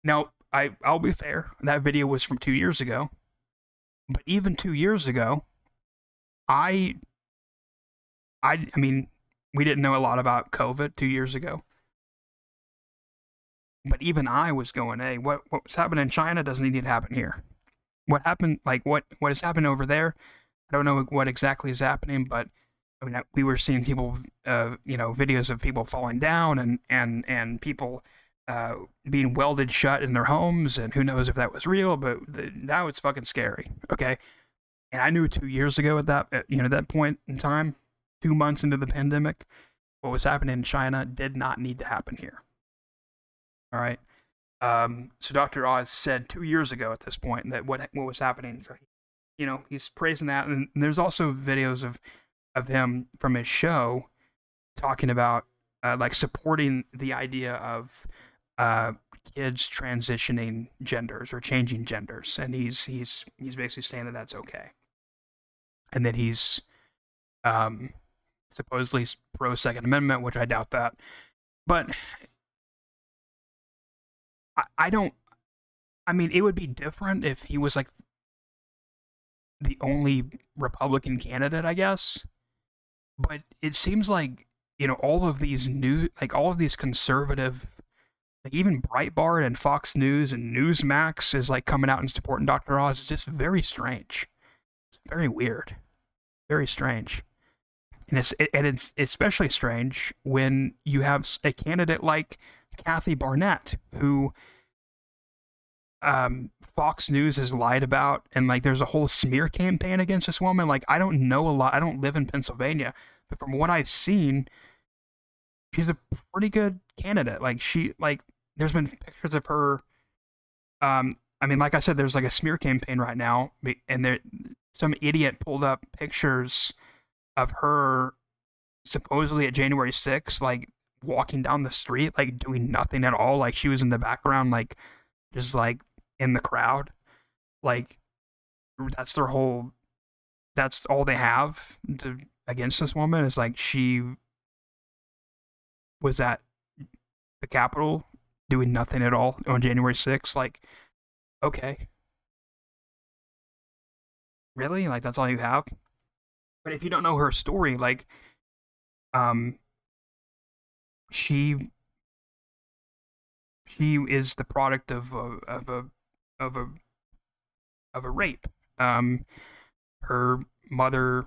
Now, I I'll be fair. That video was from two years ago, but even two years ago, I I I mean we didn't know a lot about COVID two years ago. But even I was going, hey, what what's happening in China doesn't need to happen here. What happened, like what what has happened over there? I don't know what exactly is happening, but I mean, we were seeing people, uh, you know, videos of people falling down and and and people uh, being welded shut in their homes, and who knows if that was real, but the, now it's fucking scary. Okay, and I knew two years ago at that at, you know that point in time, two months into the pandemic, what was happening in China did not need to happen here. All right. Um, so Dr. Oz said two years ago at this point that what what was happening. So you know he's praising that, and there's also videos of of him from his show talking about uh, like supporting the idea of uh, kids transitioning genders or changing genders, and he's he's he's basically saying that that's okay, and that he's um, supposedly pro Second Amendment, which I doubt that, but I, I don't. I mean, it would be different if he was like the only Republican candidate, I guess. But it seems like you know all of these new, like all of these conservative like even Breitbart and Fox News and Newsmax is like coming out and supporting Dr. Oz. It's just very strange. It's very weird, very strange, and it's and it's especially strange when you have a candidate like Kathy Barnette who um Fox News has lied about and like there's a whole smear campaign against this woman. Like I don't know a lot. I don't live in Pennsylvania, but from what I've seen, she's a pretty good candidate. Like she like there's been pictures of her um I mean like I said there's like a smear campaign right now and there some idiot pulled up pictures of her supposedly at January 6th like walking down the street like doing nothing at all like she was in the background like just like in the crowd like that's their whole that's all they have to against this woman is like she was at the Capitol doing nothing at all on January 6th. Like, okay. Really? Like, that's all you have? But if you don't know her story, like, um, she she is the product of a of a of a of a rape. Um, her mother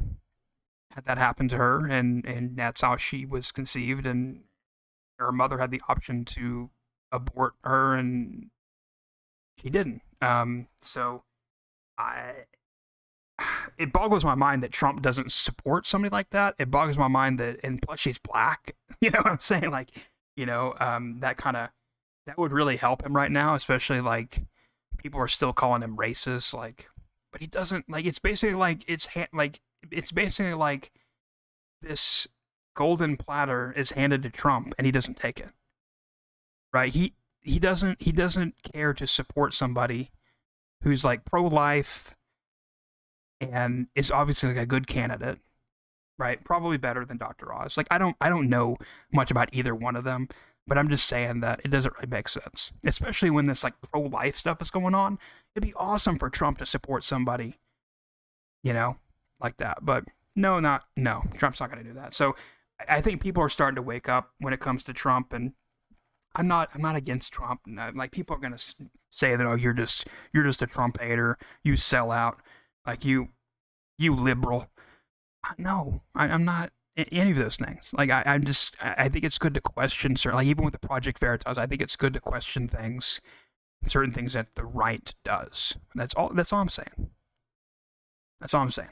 had that happen to her, and and that's how she was conceived, and her mother had the option to abort her, and she didn't. Um, so I. It boggles my mind that Trump doesn't support somebody like that. It boggles my mind that, and plus she's black. You know what I'm saying? Like, you know, um, that kind of that would really help him right now, especially like people are still calling him racist. Like, but he doesn't like. It's basically like it's ha- like it's basically like this golden platter is handed to Trump and he doesn't take it. Right? He he doesn't he doesn't care to support somebody who's like pro life and is obviously like a good candidate. Right? Probably better than Dr. Oz. Like I don't I don't know much about either one of them, but I'm just saying that it doesn't really make sense. Especially when this like pro life stuff is going on. It'd be awesome for Trump to support somebody, you know, like that. But no, not no. Trump's not going to do that. So I think people are starting to wake up when it comes to Trump, and I'm not. I'm not against Trump. Like people are going to say that oh, you're just you're just a Trump hater. You sell out. Like you, you liberal. No, I, I'm not any of those things. Like I, I'm just. I think it's good to question certain. Like even with the Project Veritas, I think it's good to question things, certain things that the right does. That's all. That's all I'm saying. That's all I'm saying.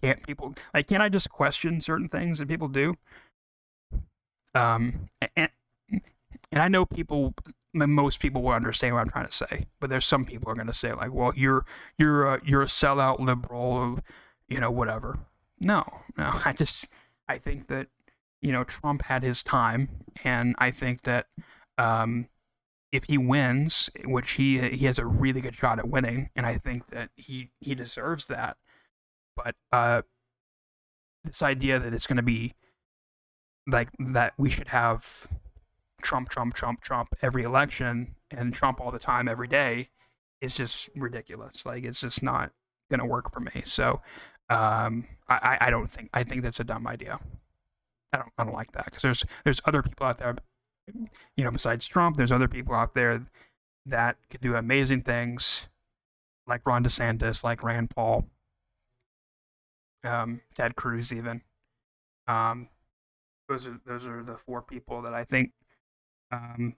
Can't people like? Can't I just question certain things that people do? Um, and and I know people, most people will understand what I'm trying to say, but there's some people are going to say like, "Well, you're you're a, you're a sellout liberal, you know, whatever." No, no, I just I think that you know Trump had his time, and I think that um, if he wins, which he he has a really good shot at winning, and I think that he he deserves that. But uh, this idea that it's going to be like that we should have Trump, Trump, Trump, Trump every election and Trump all the time every day is just ridiculous. Like it's just not going to work for me. So um, I, I don't think I think that's a dumb idea. I don't I don't like that because there's there's other people out there, you know, besides Trump. There's other people out there that could do amazing things, like Ron DeSantis, like Rand Paul, um, Ted Cruz, even. Um, those are those are the four people that I think um,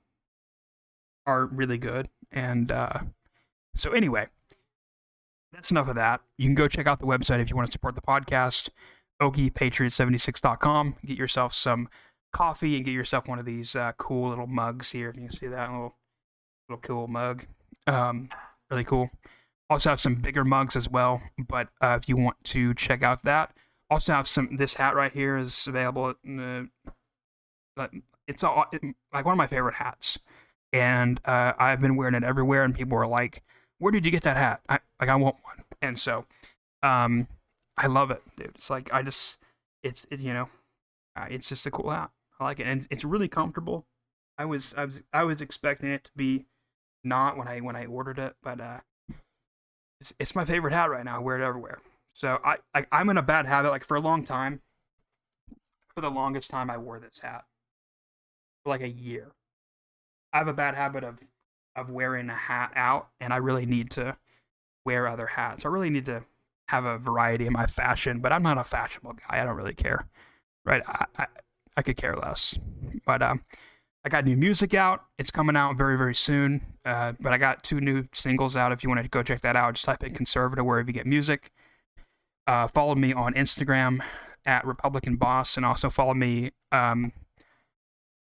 are really good. And uh, so, anyway, that's enough of that. You can go check out the website if you want to support the podcast, okiepatriot76.com. Get yourself some coffee and get yourself one of these uh, cool little mugs here. If you can see that little little cool mug, um, really cool. Also have some bigger mugs as well. But uh, if you want to check out that, also have some. This hat right here is available. At, uh, it's all it, like one of my favorite hats, and uh, I've been wearing it everywhere. And people are like, "Where did you get that hat?" I like I want one, and so um, I love it, dude. It's like I just it's it, you know, uh, it's just a cool hat. I like it, and it's really comfortable. I was I was I was expecting it to be not when I when I ordered it, but uh, it's, it's my favorite hat right now. I wear it everywhere. So I, I I'm in a bad habit. Like for a long time, for the longest time, I wore this hat for like a year, I have a bad habit of of wearing a hat out, and I really need to wear other hats. I really need to have a variety in my fashion, but I'm not a fashionable guy. I don't really care, right? I I, I could care less. But um, I got new music out. It's coming out very very soon. Uh, but I got two new singles out. If you want to go check that out, just type in conservative wherever you get music. Uh, follow me on Instagram at Republican Boss, and also follow me um,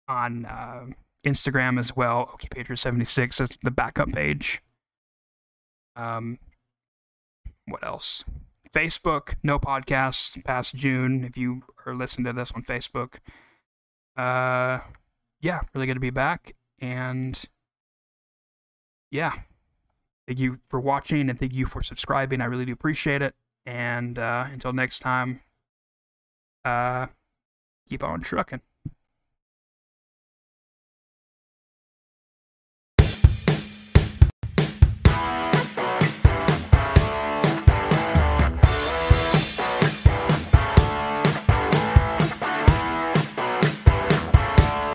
on uh, Instagram as well. Okie Patriot seventy six is the backup page. Um, what else? Facebook, no podcasts past June. If you are listening to this on Facebook, uh, yeah, really good to be back, and yeah, thank you for watching and thank you for subscribing. I really do appreciate it. And uh, until next time, uh, keep on trucking.